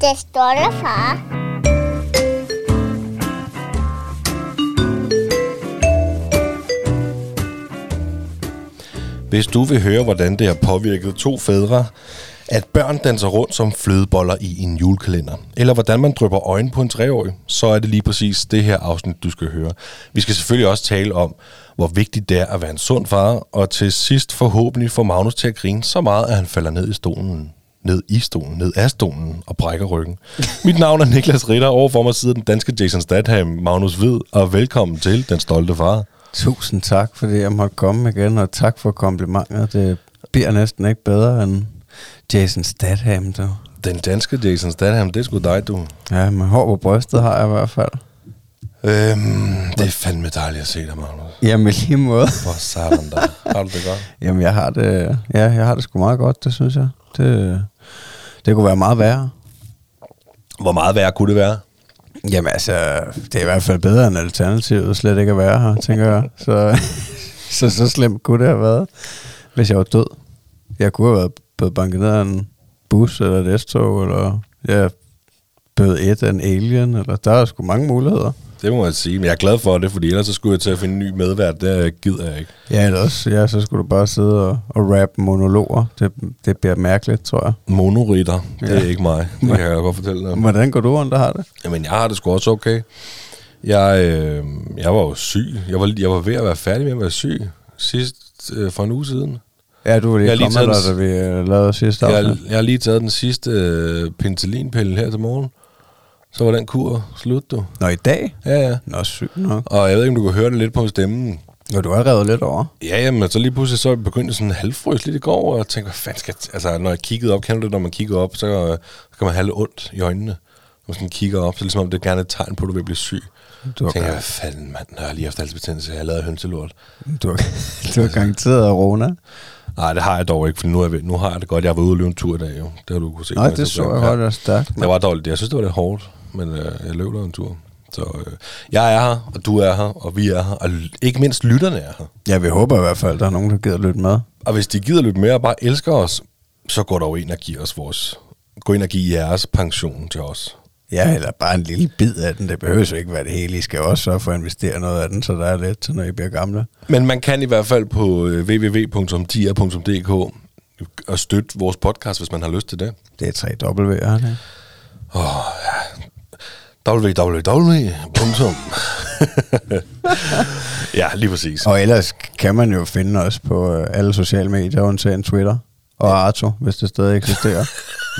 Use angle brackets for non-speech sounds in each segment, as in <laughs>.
Det stolte far. Hvis du vil høre, hvordan det har påvirket to fædre, at børn danser rundt som flødeboller i en julekalender, eller hvordan man drypper øjne på en treårig, så er det lige præcis det her afsnit, du skal høre. Vi skal selvfølgelig også tale om, hvor vigtigt det er at være en sund far, og til sidst forhåbentlig få Magnus til at grine så meget, at han falder ned i stolen ned i stolen, ned af stolen og brækker ryggen. <laughs> Mit navn er Niklas Ritter, overfor mig sidder den danske Jason Statham, Magnus Hvid, og velkommen til Den Stolte Far. Tusind tak, fordi jeg måtte komme igen, og tak for komplimentet. Det bliver næsten ikke bedre end Jason Statham, du. Den danske Jason Statham, det er sgu dig, du. Ja, med hår på brystet har jeg i hvert fald. Øhm, det er fandme dejligt at se dig, Magnus. Jamen, lige måde. <laughs> Hvor sådan der. Har du det godt? Jamen, jeg har det, ja, jeg har det sgu meget godt, det synes jeg. Det, det kunne være meget værre. Hvor meget værre kunne det være? Jamen altså, det er i hvert fald bedre end alternativet slet ikke at være her, tænker jeg. Så, <laughs> <laughs> så, så slemt kunne det have været, hvis jeg var død. Jeg kunne have været blevet banket ned af en bus eller et S-tog, eller jeg blevet et af en alien, eller der er sgu mange muligheder. Det må jeg sige, men jeg er glad for det, fordi ellers så skulle jeg til at finde en ny medvært, det gider jeg ikke. Ja, eller også, ja, så skulle du bare sidde og, og rap monologer. Det, det bliver mærkeligt, tror jeg. Monoritter, det er Ja. ikke mig. Det kan jeg godt fortælle dig. Hvordan går du rundt, der har det? Jamen, jeg har det sgu også okay. Jeg, øh, jeg var jo syg. Jeg var, jeg var ved at være færdig med at være syg sidst øh, for en uge siden. Ja, du var lige lige kommet der, da vi øh, lavede sidste Jeg, afsnit. jeg har lige taget den sidste øh, penicillinpille her til morgen. Så var den kur slut, du. Nå, i dag? Ja, ja. Nå, sygt nok. Og jeg ved ikke, om du kan høre det lidt på stemmen. Jo, du har revet lidt over. Ja, jamen, så lige pludselig så begyndte jeg sådan halvfrøs lidt i går, og jeg tænkte, hvad fanden skal jeg... Altså, når jeg kiggede op, kender du det, når man kigger op, så, øh, så kan man have lidt ondt i øjnene. Når man sådan kigger op, så ligesom om, det er gerne et tegn på, at du vil blive syg. Du har, tænker hvad fanden, mand, når jeg lige haft halsbetændelse, jeg har lavet hønselort. du har, <laughs> du har garanteret Rona. Nej, det har jeg dog ikke, for nu, er jeg, nu har jeg det godt. Jeg har været ude og løbe en tur i dag, jo. Det har du kunne se. Nej, det så jeg godt, det er stærkt. Det var dårligt. Jeg synes, det var lidt hårdt, men øh, jeg løb der en tur. Så øh, jeg er her, og du er her, og vi er her, og ikke mindst lytterne er her. Ja, vi håber i hvert fald, at der er nogen, der gider lytte med. Og hvis de gider lytte med og bare elsker os, så går der jo ind og giver os vores... Gå ind og give jeres pension til os. Ja, eller bare en lille bid af den. Det behøver jo ikke være det hele. I skal også sørge for at investere noget af den, så der er lidt til, når I bliver gamle. Men man kan i hvert fald på øh, www.tia.dk og støtte vores podcast, hvis man har lyst til det. Det er tre W'er, det. www. <laughs> ja, lige præcis. Og ellers kan man jo finde os på øh, alle sociale medier, undtagen Twitter og Arto, hvis det stadig eksisterer.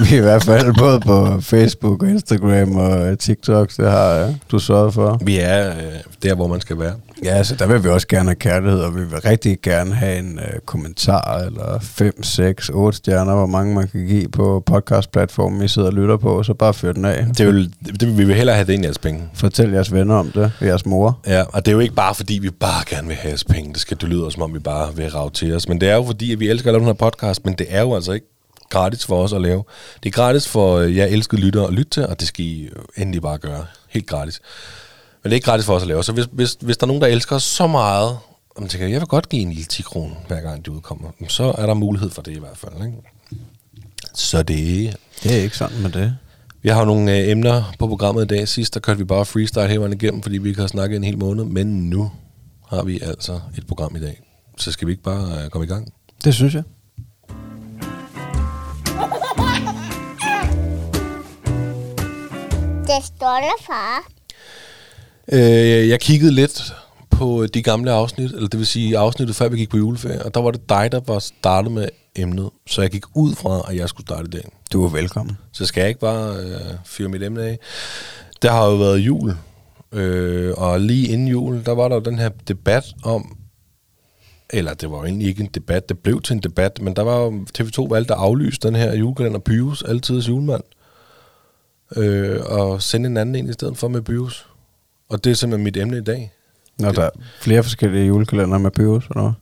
Vi er i hvert fald både på Facebook og Instagram og TikTok, det har du sørget for. Vi er øh, der, hvor man skal være. Ja, så der vil vi også gerne have kærlighed, og vi vil rigtig gerne have en øh, kommentar, eller 5, 6, 8 stjerner, hvor mange man kan give på podcastplatformen, I sidder og lytter på, så bare fyr den af. Det vil, det, vi vil hellere have det end jeres penge. Fortæl jeres venner om det, jeres mor. Ja, og det er jo ikke bare fordi, vi bare gerne vil have jeres penge. Det skal det lyder som om, vi bare vil rave til os. Men det er jo fordi, at vi elsker at lave den her podcast, men det er jo altså ikke gratis for os at lave. Det er gratis for øh, jer elskede lyttere at lytte til, og det skal I øh, endelig bare gøre. Helt gratis. Men det er ikke gratis for os at lave. Så hvis, hvis, hvis der er nogen, der elsker os så meget, og man tænker, jeg vil godt give en lille 10 kroner, hver gang de udkommer, så er der mulighed for det i hvert fald. Ikke? Så det Det er ikke sådan med det. vi har nogle øh, emner på programmet i dag. Sidst der kørte vi bare freestyle hele vejen igennem, fordi vi ikke har snakket en hel måned. Men nu har vi altså et program i dag. Så skal vi ikke bare øh, komme i gang? Det synes jeg. Det stolte far. Øh, jeg kiggede lidt på de gamle afsnit, eller det vil sige afsnittet før vi gik på juleferie, og der var det dig, der var startet med emnet. Så jeg gik ud fra, at jeg skulle starte i dag. Du er velkommen. Så skal jeg ikke bare øh, fyre mit emne af. Der har jo været jul, øh, og lige inden jul, der var der den her debat om, eller det var jo egentlig ikke en debat, det blev til en debat, men der var jo TV2 valgte at aflyse den her julekalender Pyrus, altidens julemand, øh, og sende en anden en i stedet for med Pyrus. Og det er simpelthen mit emne i dag. Når der er flere forskellige julekalender med Pyrus, eller hvad?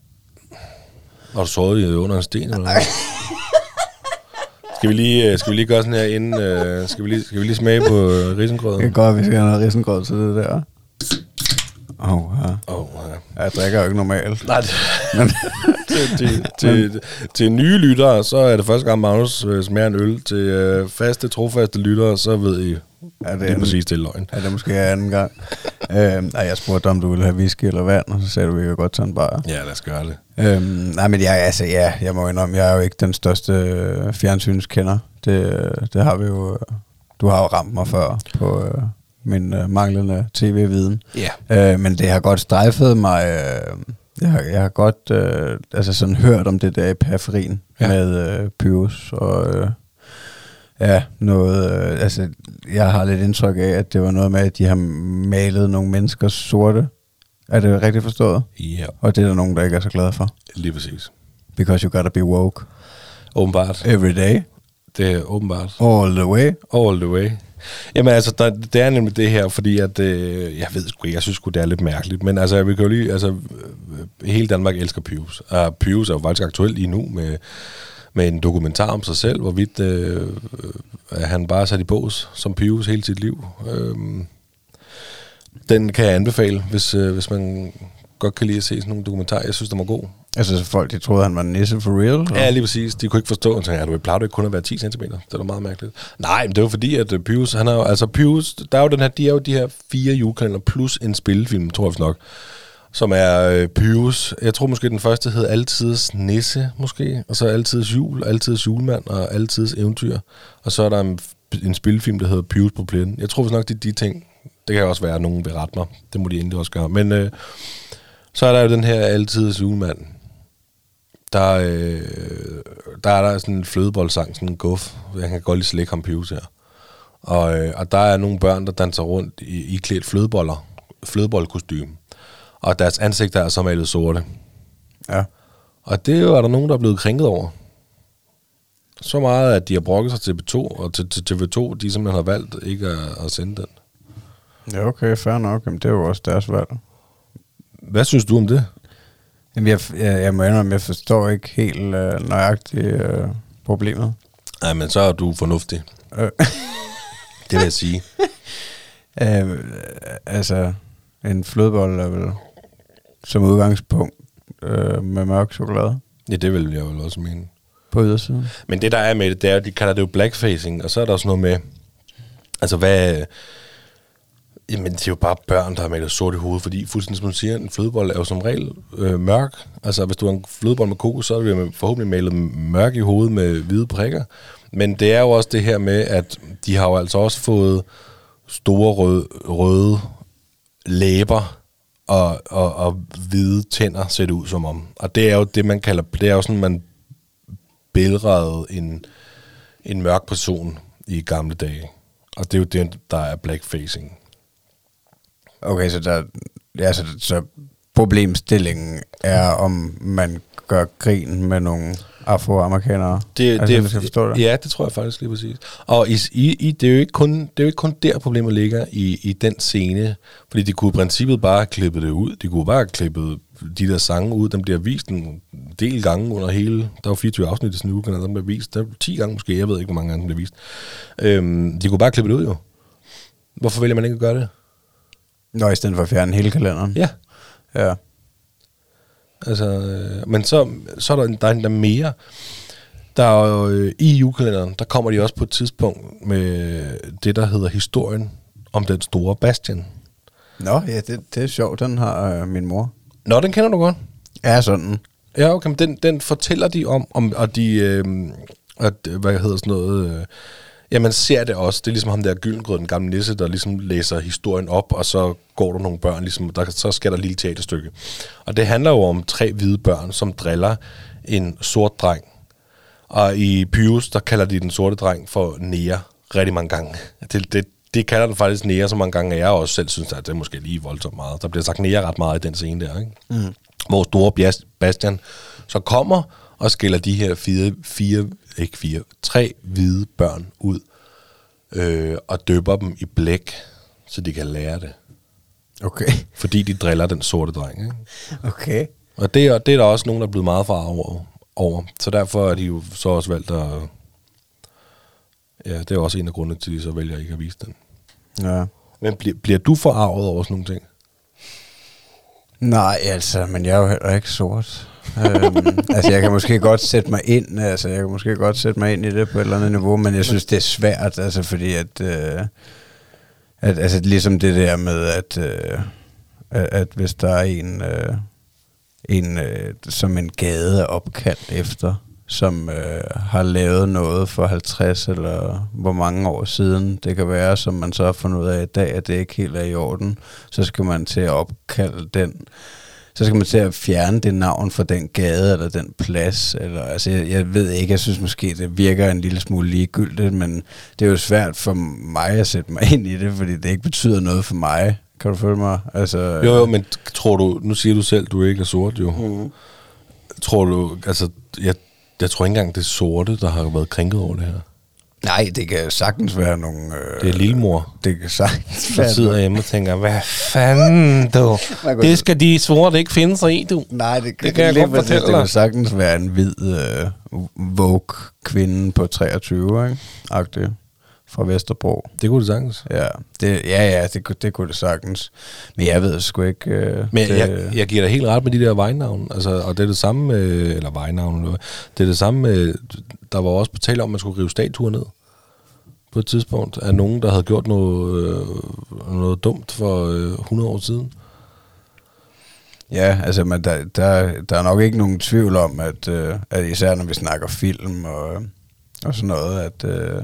Har du sovet i under en sten, eller hvad? <laughs> Skal vi lige, øh, skal vi lige gøre sådan her inden, øh, skal, vi lige, skal vi lige smage på øh, risengrøden? Det kan godt, vi skal have noget risengrød til det der. Åh, oh, ja. Åh, oh, Jeg drikker jo ikke normalt. Nej, det, <laughs> <laughs> til, til, til, til nye lyttere, så er det første gang, Magnus øh, smager en øl. Til øh, faste, trofaste lyttere, så ved I, Er det er præcis det løgn. Er det måske anden gang? øhm, nej, jeg spurgte om du ville have whisky eller vand, og så sagde du, at vi kan godt tage en bar. Ja, lad os gøre det. Øhm, nej, men jeg, altså, ja, jeg må indrømme, jeg er jo ikke den største øh, fjernsynskender. Det, det har vi jo... øh, Du har jo ramt mig før på øh, min øh, manglende tv-viden. Ja. Øh, men det har godt strejfet mig. Øh, jeg, har, jeg har godt øh, altså sådan hørt om det der i periferien Ja. med øh, Pyrus og øh, ja, noget, øh, altså jeg har lidt indtryk af, at det var noget med, at de har malet nogle mennesker sorte. Er det rigtigt forstået? Ja, Og det er der nogen, der ikke er så glade for. lige præcis. Because you gotta be woke Åbenbart. every day, Det er åbenbart. all the way. All the way. Jamen altså, der, det er nemlig det her, fordi at, øh, jeg ved sgu ikke, jeg synes sgu, det er lidt mærkeligt, men altså, vi kan jo lige, altså, øh, hele Danmark elsker Pius, og ah, Pius er jo faktisk aktuel lige nu med, med en dokumentar om sig selv, hvorvidt øh, øh han bare er sat i bås som Pius hele sit liv. Øh, den kan jeg anbefale, hvis, øh, hvis man godt kan lide at se sådan nogle dokumentarer. Jeg synes, den var god. Altså så folk, de troede, han var en nisse for real? eller? Ja, lige præcis. De kunne ikke forstå, at han sagde, plejer du ikke kun at være 10 cm. Det var meget mærkeligt. Nej, men det var fordi, at øh, Pius, han har jo, altså Pius, der er jo den her, de er jo de her fire julekalender plus en spillefilm, tror jeg nok, som er øh, Pius. Jeg tror måske, den første hed Altids Nisse, måske, og så Altids Jul, Altids Julemand og Altids Eventyr. Og så er der en, en spillefilm, der hedder Pius på plænen. Jeg tror vist nok, det er de ting. Det kan også være, at nogen vil rette mig. Det må de endelig også gøre. Men øh, så er der jo den her Altids Julemand, der, øh, der er der sådan en flødeboldsang, sådan en guf. Jeg kan godt lide slække ham Pius her. Og, øh, og der er nogle børn, der danser rundt i, i klædt flødeboller, flødeboldkostyme. Og deres ansigter er så malet sorte. ja. Og det er jo er der nogen, der er blevet krænket over. Så meget, at de har brokket sig til B2, og til, til TV2, de simpelthen har valgt ikke at, at sende den. Ja, okay, fair nok. Jamen, det er jo også deres valg. Hvad synes du om det? Jamen, jeg, jeg, jeg må indrømme, jeg forstår ikke helt øh, nøjagtigt øh, problemet. Nej, men så er du fornuftig. Øh, <laughs> Det vil jeg sige. <laughs> øh, altså, en flødebold er vel som udgangspunkt øh, med mørk chokolade Ja, det vil jeg vel også mene. på ydersiden. Men det der er med det, det er, de kalder det jo blackfacing, og så er der også noget med, altså hvad, jamen det er jo bare børn, der har malet sort i hovedet, fordi fuldstændig som du siger, en flødebold er jo som regel øh, mørk. Altså hvis du har en flødebold med kokos, så er det forhåbentlig malet mørk i hovedet med hvide prikker. Men det er jo også det her med, at de har jo altså også fået store røde, røde læber og, og, og hvide tænder, ser det ud som om. Og det er jo det, man kalder, det er jo sådan, man billedrede en, en mørk person i gamle dage. Og det er jo det, der er blackfacing. Okay, så, der, ja, så, så problemstillingen er, om man gør grin med nogle afroamerikanere. Det, altså, det, hvis jeg forstår det. Ja, det tror jeg faktisk lige præcis. Og i, i, i, det, er jo ikke kun, det er jo ikke kun der, problemet ligger i, i den scene. Fordi de kunne i princippet bare have klippet det ud. De kunne bare have klippet de der sange ud. Den bliver vist en del gange under hele... Der var 24 afsnit i en uge, den bliver vist. Der er 10 gange måske, jeg ved ikke, hvor mange gange den bliver vist. Øhm, de kunne bare klippe det ud jo. Hvorfor vælger man ikke at gøre det? Nå, i stedet for at fjerne hele kalenderen. Ja, ja. Altså, øh, men så, så er der, der er endda mere. Der er jo, øh, i julekalenderen, der kommer de også på et tidspunkt med det, der hedder historien om den store Bastian. Nå, ja, det, det er sjovt. Den har øh, min mor. Nå, den kender du godt. Er sådan. Ja, okay, men den, den fortæller de om, om og de, øh, at, hvad hedder sådan noget, øh, ja, man ser det også, det er ligesom ham der Gyllengrød, den gamle nisse, der ligesom læser historien op, og så går der nogle børn, ligesom, der, så skal der et lille teaterstykke. Og det handler jo om tre hvide børn, som driller en sort dreng. Og i Pius, der kalder de den sorte dreng for Nea rigtig mange gange. Det, det, det kalder den faktisk Nea så mange gange, at jeg også selv synes, at det er måske lige voldsomt meget. Der bliver sagt Nea ret meget i den scene der, ikke? Mm. Hvor store Bastian så kommer og skiller de her fire, fire, ikke fire, tre hvide børn ud øh, og døber dem i blæk, så de kan lære det. Okay. Fordi de driller den sorte dreng, ikke? Okay. Og det, er- det er der også nogen, der er blevet meget far over, over. Så derfor er de jo så også valgt at... Ja, det er også en af grundene til, at de så vælger ikke at vise den. Ja. Men bliver, bliver du forarvet over sådan nogle ting? Nej, altså, men jeg er jo heller ikke sort øhm, altså, jeg kan måske godt sætte mig ind, altså, jeg kan måske godt sætte mig ind i det på et eller andet niveau, men jeg synes, det er svært, altså, fordi at, øh, at altså, ligesom det der med, at, øh, at, at hvis der er en, øh, en øh, som en gade er opkaldt efter, som øh, har lavet noget for 50 eller hvor mange år siden det kan være, som man så har fundet ud af i dag, at det ikke helt er i orden, så skal man til at opkalde den så skal man til at fjerne det navn fra den gade eller den plads. Eller, altså, jeg, jeg ved ikke, jeg synes måske, det virker en lille smule ligegyldigt, men det er jo svært for mig at sætte mig <laughs> ind i det, fordi det ikke betyder noget for mig. Kan du følge mig? Altså, Jo, jo, men tror du, nu siger du selv, du ikke er sort jo. Mm. Tror du, altså, jeg, jeg tror ikke engang, det er sorte, der har været krænket over det her. Nej, det kan sagtens være nogle... Øh, Det er lillemor, Det kan sagtens der være sidder hjemme og tænker, hvad fanden du, <laughs> det skal de sorte ikke finde sig i, du. Nej, det, Det kan jeg lige godt fortælle Det kan dig. sagtens være en hvid øh, Vogue-kvinde på 23, ikke? Agtig, fra Vesterbro. Det kunne det sagtens. Ja, det, ja, ja det, kunne- det kunne det sagtens. Men jeg ved sgu ikke... Øh, Men det, jeg, jeg giver dig helt ret med de der vejnavn, altså, og det er det samme med, eller vejnavn, eller hvad. det er det samme med, der var også på tale om, at man skulle rive statuer ned på et tidspunkt af nogen, der havde gjort noget, øh, noget dumt for øh, 100 år siden. Ja, altså, men der, der, der er nok ikke nogen tvivl om, at, øh, at især når vi snakker film og, og sådan noget, at, øh,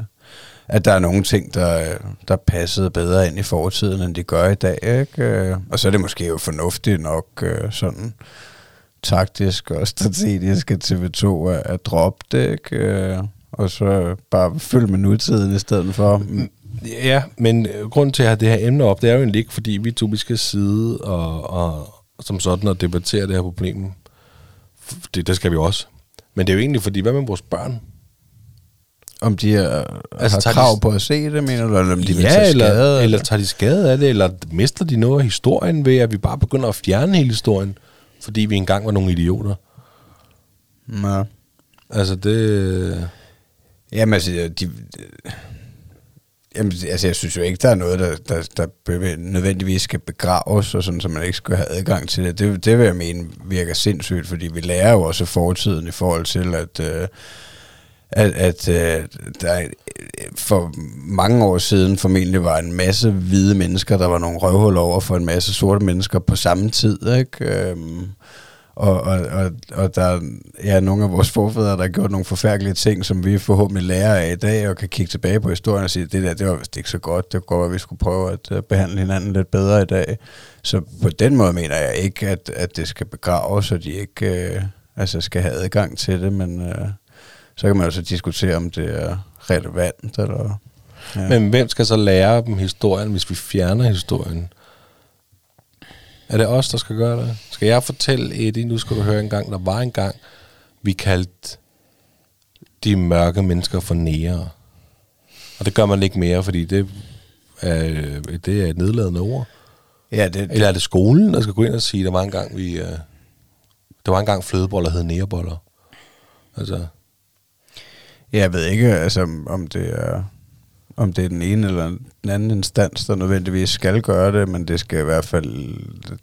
at der er nogle ting, der, der passede bedre ind i fortiden, end de gør i dag. Ikke? Øh, og så er det måske jo fornuftigt nok øh, sådan taktisk og strategisk, at TV2 er, er det, ikke? Øh, og så bare følge med nutiden i stedet for. Ja, men øh, grunden til at have det her emne op, det er jo egentlig ikke, fordi vi to vi skal sidde og, og som sådan og debattere det her problem. Det, det skal vi også. Men det er jo egentlig fordi, hvad med vores børn? Om de er, Altså, har tager de- krav på at se det, mener du? Eller om de vil ja, tage eller, skade? eller tager de skade af det, eller mister de noget af historien ved, at vi bare begynder at fjerne hele historien, fordi vi engang var nogle idioter. Ja. Altså det... Jamen altså, de, jamen, altså, jeg synes jo ikke, der er noget, der, der, der nødvendigvis skal begraves, og sådan, så man ikke skal have adgang til det. det. Det vil jeg mene virker sindssygt, fordi vi lærer jo også fortiden i forhold til, at, øh, at, at øh, der for mange år siden formentlig var en masse hvide mennesker, der var nogle røvhuller over for en masse sorte mennesker på samme tid, ikke? Øhm, og, og, og, og der er ja, nogle af vores forfædre, der har gjort nogle forfærdelige ting, som vi forhåbentlig lærer af i dag, og kan kigge tilbage på historien og sige, det der, det var vist ikke så godt, det går, at vi skulle prøve at øh, behandle hinanden lidt bedre i dag. Så på den måde mener jeg ikke, at, at det skal begraves, så de ikke øh, altså skal have adgang til det, men øh, så kan man jo så diskutere, om det er relevant, eller... Ja. Men hvem skal så lære dem historien, hvis vi fjerner historien? Er det os, der skal gøre det? Skal jeg fortælle Eddie, nu skal du høre en gang, der var en gang, vi kaldte de mørke mennesker for nære. Og det gør man ikke mere, fordi det er, det er et nedladende ord. Ja, det, Eller er det skolen, der skal gå ind og sige, der var en gang, vi... Øh, der var engang flødeboller, der hed næreboller. Altså, jeg ved ikke, altså, om det er om det er den ene eller den anden instans, der nødvendigvis skal gøre det, men det skal i hvert fald,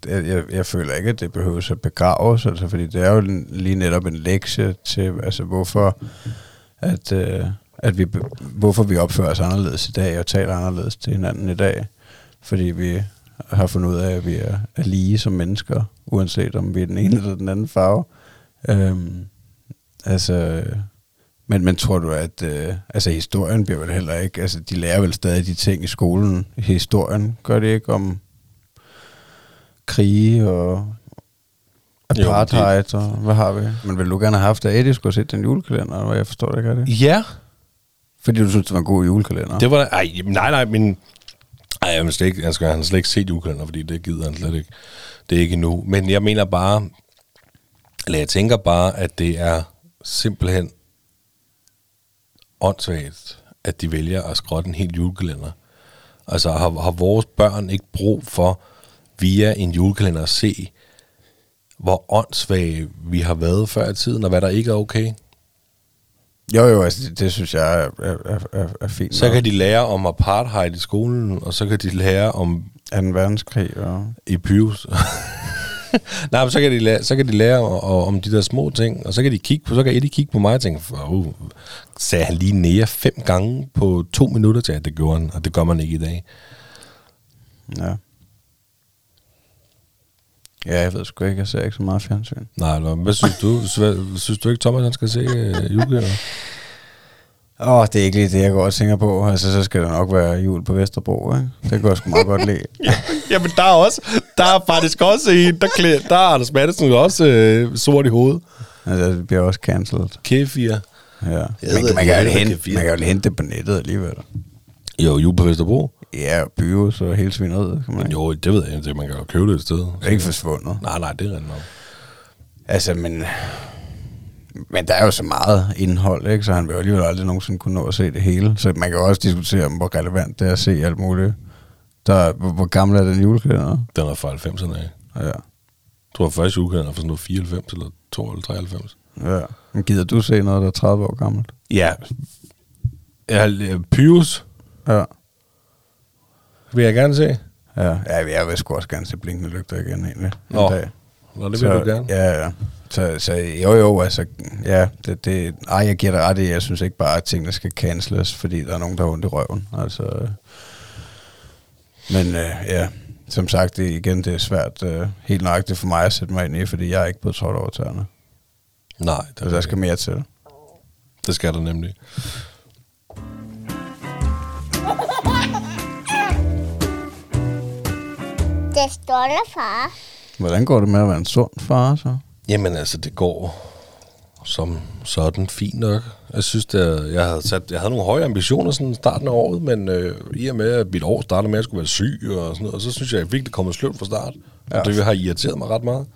jeg, jeg, jeg føler ikke, at det behøver at begraves, altså, fordi det er jo lige netop en lektie til, altså hvorfor, at, øh, at vi, hvorfor vi opfører os anderledes i dag, og taler anderledes til hinanden i dag, fordi vi har fundet ud af, at vi er, er lige som mennesker, uanset om vi er den ene eller den anden farve. Øhm, altså, men, men tror du, at øh, altså, historien bliver vel heller ikke... Altså, de lærer vel stadig de ting i skolen. Historien gør det ikke om krige og apartheid og hvad har vi? Men vil du gerne have haft, at Eddie skulle have set den julekalender, hvad jeg forstår det ikke er det? ja, Fordi du synes, det var en god julekalender. Det var ej, nej, nej, men... Ej, jeg vil slet ikke, jeg skal, han har slet ikke set julekalender, fordi det gider han slet ikke. Det er ikke endnu. Men jeg mener bare, eller jeg tænker bare, at det er simpelthen åndssvagt, at de vælger at skrotte en hel julekalender. Altså har, har vores børn ikke brug for via en julekalender at se, hvor åndssvage vi har været før i tiden, og hvad der ikke er okay? Jo, jo, altså, det, det synes jeg er, er, er, er fint. Så nok. kan de lære om apartheid i skolen, og så kan de lære om Anden verdenskrig og... i Pyrus. <laughs> Nej, men så kan de lære, så kan de lære om, om de der små ting, og så kan de kigge på, så kan Eddie kigge på mig og tænke, uh, sagde han lige nære fem gange på to minutter til, at det gjorde han, og det gør man ikke i dag. Ja. Ja, jeg ved sgu ikke, jeg ser ikke så meget fjernsyn. Nej, hvad synes du? Synes du ikke, Thomas, han skal se uh, julekalender? Åh, oh, det er ikke lige det, jeg går og tænker på. Altså, så skal der nok være jul på Vesterbro, ikke? Det kan jeg sgu meget godt lide. <laughs> Jamen, der er også, der er faktisk også en, der, klæder, der er Anders Madsen også øh, sort i hovedet. Altså, det bliver også cancelled. Kefir. Ja. Men man, man, jeg kan jo hente, man kan jo hente det på nettet alligevel. Jo, jul på Vesterbro. Ja, Byos og hele svineriet, kan man ikke. Jo, det ved jeg ikke. Man kan jo købe det et sted. Det er ikke forsvundet. Nej, nej, det er rent nok. Altså, men... Men der er jo så meget indhold, ikke? Så han vil jo alligevel aldrig nogensinde kunne nå at se det hele. Så man kan jo også diskutere, om hvor relevant det er at se alt muligt. Der, hvor, hvor gammel er den julekalender? Den er fra 90'erne af. Ja. Jeg tror, at første julekalender er fra sådan noget 94 eller 2 eller 93. ja. Men gider du se noget, der er 30 år gammelt? Ja. Jeg, Pius Ja. vil jeg gerne se. Ja, ja jeg vil sgu også gerne se Blinkende Lygter igen, egentlig. en Nå, dag. Nå, det vil så, du gerne. Ja, ja. Så, så jo, jo, altså, ja, det, det, ej, jeg giver dig ret i, jeg synes ikke bare, at tingene skal canceles, fordi der er nogen, der har ondt i røven, altså. Men øh, ja, som sagt, det, igen, det er svært øh, helt nøjagtigt for mig at sætte mig ind i, fordi jeg er ikke blevet trådt over tæerne. Nej, Så der skal mere til. det skal der nemlig. Det står der, far. Hvordan går det med at være en sund far, så? Jamen altså, det går som sådan fint nok. Jeg synes, det er, jeg, havde sat, jeg havde nogle høje ambitioner sådan starten af året, men øh, i og med, at mit år startede med, at jeg skulle være syg og sådan noget, og så synes jeg, at jeg det kommet sløvt fra start. Ja. Og det har irriteret mig ret meget.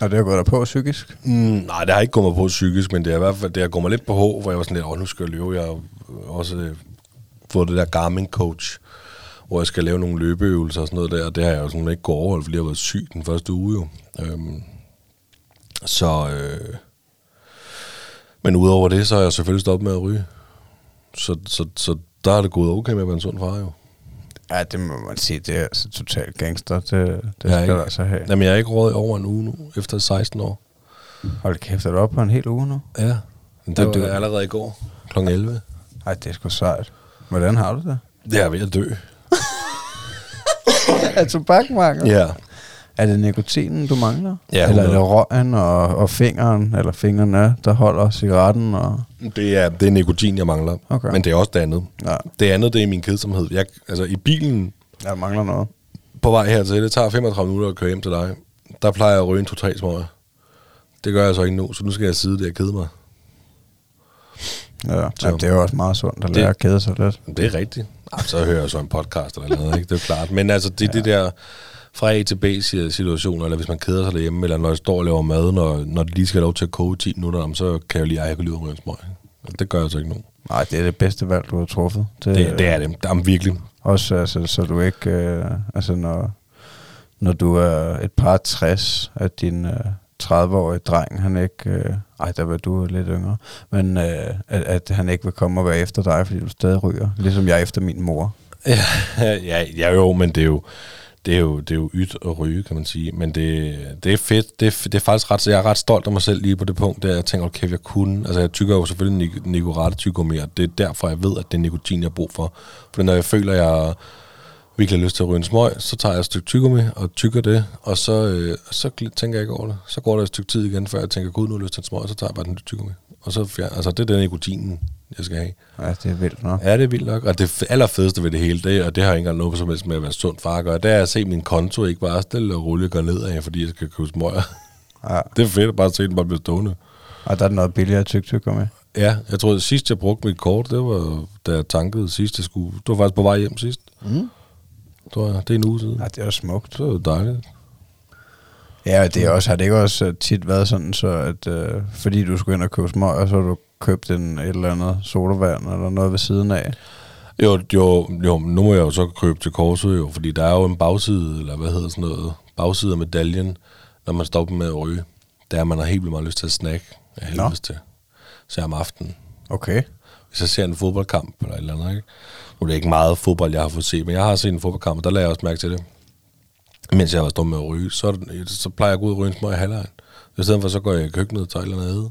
Og det har gået dig på psykisk? Mm, nej, det har ikke gået mig på psykisk, men det er i hvert fald, det har gået mig lidt på H, hvor jeg var sådan lidt, åh, nu skal jeg løbe. Jeg har også øh, fået det der Garmin coach, hvor jeg skal lave nogle løbeøvelser og sådan noget der, og det har jeg jo sådan ikke gået overholdt, fordi jeg har været syg den første uge jo. Øhm, så, øh, men udover det, så har jeg selvfølgelig stoppet med at ryge. Så, så, så der er det gået okay med at være en sund far jo. Ja, det må man sige, det er altså totalt gangster. Det, det Jeg skal du ikke- altså have. Jamen, jeg er ikke råd over en uge nu, efter 16 år. Hold kæft, er du oppe på en hel uge nu? Ja. Men det du- var allerede i går, kl. 11. Ej, det er sgu sejt. Hvordan har du det? Jeg er ved at dø. <laughs> Er tobakmangel? Ja. Er det nikotinen, du mangler? Ja, eller er det 100. røgen og, og fingeren, eller fingrene, der holder cigaretten? Og... Det er, det er nikotin, jeg mangler. Okay. Men det er også det andet. Ja, Det andet, det er min kedsomhed. Jeg, altså i bilen jeg mangler noget. på vej hertil, det tager 35 minutter at køre hjem til dig. Der plejer jeg at ryge en to-tre smøger. Det gør jeg så ikke nu, så nu skal jeg sidde der og kede mig. Ja, Så- Jamen, det er jo også meget sundt at Det- lære at kede sig lidt. Det er rigtigt. Så hører jeg så en podcast eller noget, ikke? Det er klart. Men altså, det er ja. det der fra A til B situationer, eller hvis man keder sig derhjemme, eller når jeg står og laver mad, når, når det lige skal have lov til at koge 10 minutter, så kan jeg lige, ej, jeg kan lige ryge en smøg. Det gør jeg så ikke nu. Nej, det er det bedste valg, du har truffet. Det, det er det. Jamen, virkelig. Også altså, så du ikke, øh, altså når, når du er et par 60, at din øh, 30-årig dreng, han ikke, øh, ej der var du lidt yngre, men øh, at, at han ikke vil komme og være efter dig, fordi du stadig ryger, ligesom jeg efter min mor. <laughs> Ja, ja, ja jo, men det er jo, det er jo, det er jo ydt at ryge, kan man sige. Men det, det er fedt. Det er, det er faktisk ret, så jeg er ret stolt af mig selv lige på det punkt, der jeg tænker, okay, jeg kunne. Altså, jeg tykker jo selvfølgelig nik- Nicorette tykker mere. Det er derfor, jeg ved, at det er nikotin, jeg har brug for. For når jeg føler, jeg virkelig har lyst til at ryge en smøg, så tager jeg et stykke tyggegummi og tykker det, og så, øh, så tænker jeg ikke over det. Så går der et stykke tid igen, før jeg tænker, gud, nu har jeg lyst til en smøg, så tager jeg bare den tyggegummi. Og så fjern, altså, det er den nikotinen, jeg skal have. Ja, det er vildt nok. Ja, det er vildt nok. Og det allerfedeste ved det hele, det, og det har ikke engang noget som helst med at være sund far at gøre, det er at se min konto ikke bare stille og roligt gå nedad, fordi jeg skal købe smøger. Ja. <laughs> Det er fedt at bare se den bare blive stående. Og der er noget billigere tyk tyk med. Ja, jeg tror, at sidst jeg brugte mit kort, det var, da jeg tankede sidst, jeg skulle... Det var faktisk på vej hjem sidst. Mm. Tror jeg. Det er en uge siden. Ja, det er smukt. Så var det dejligt. Ja, det er også, har det ikke også øh, tit været sådan, så at øh, fordi du skulle ind og købe smøg, og så har du købt en, et eller andet sodavand eller noget ved siden af. Jo, jo, jo, nu må jeg jo så købe til korset jo, fordi der er jo en bagside, eller hvad hedder sådan noget, bagside af medaljen, når man stopper med at ryge. Der er, man har helt vildt meget lyst til at snakke af helvedes til. Så om aftenen. Okay. hvis jeg ser en fodboldkamp eller et eller andet, ikke? Nu er det ikke meget fodbold, jeg har fået set, men jeg har set en fodboldkamp, og der lader jeg også mærke til det. mens jeg var stået med at ryge, så, så plejer jeg at gå ud og ryge en smøg i halvlejen. I stedet for, så går jeg i køkkenet og tager et eller andet æde.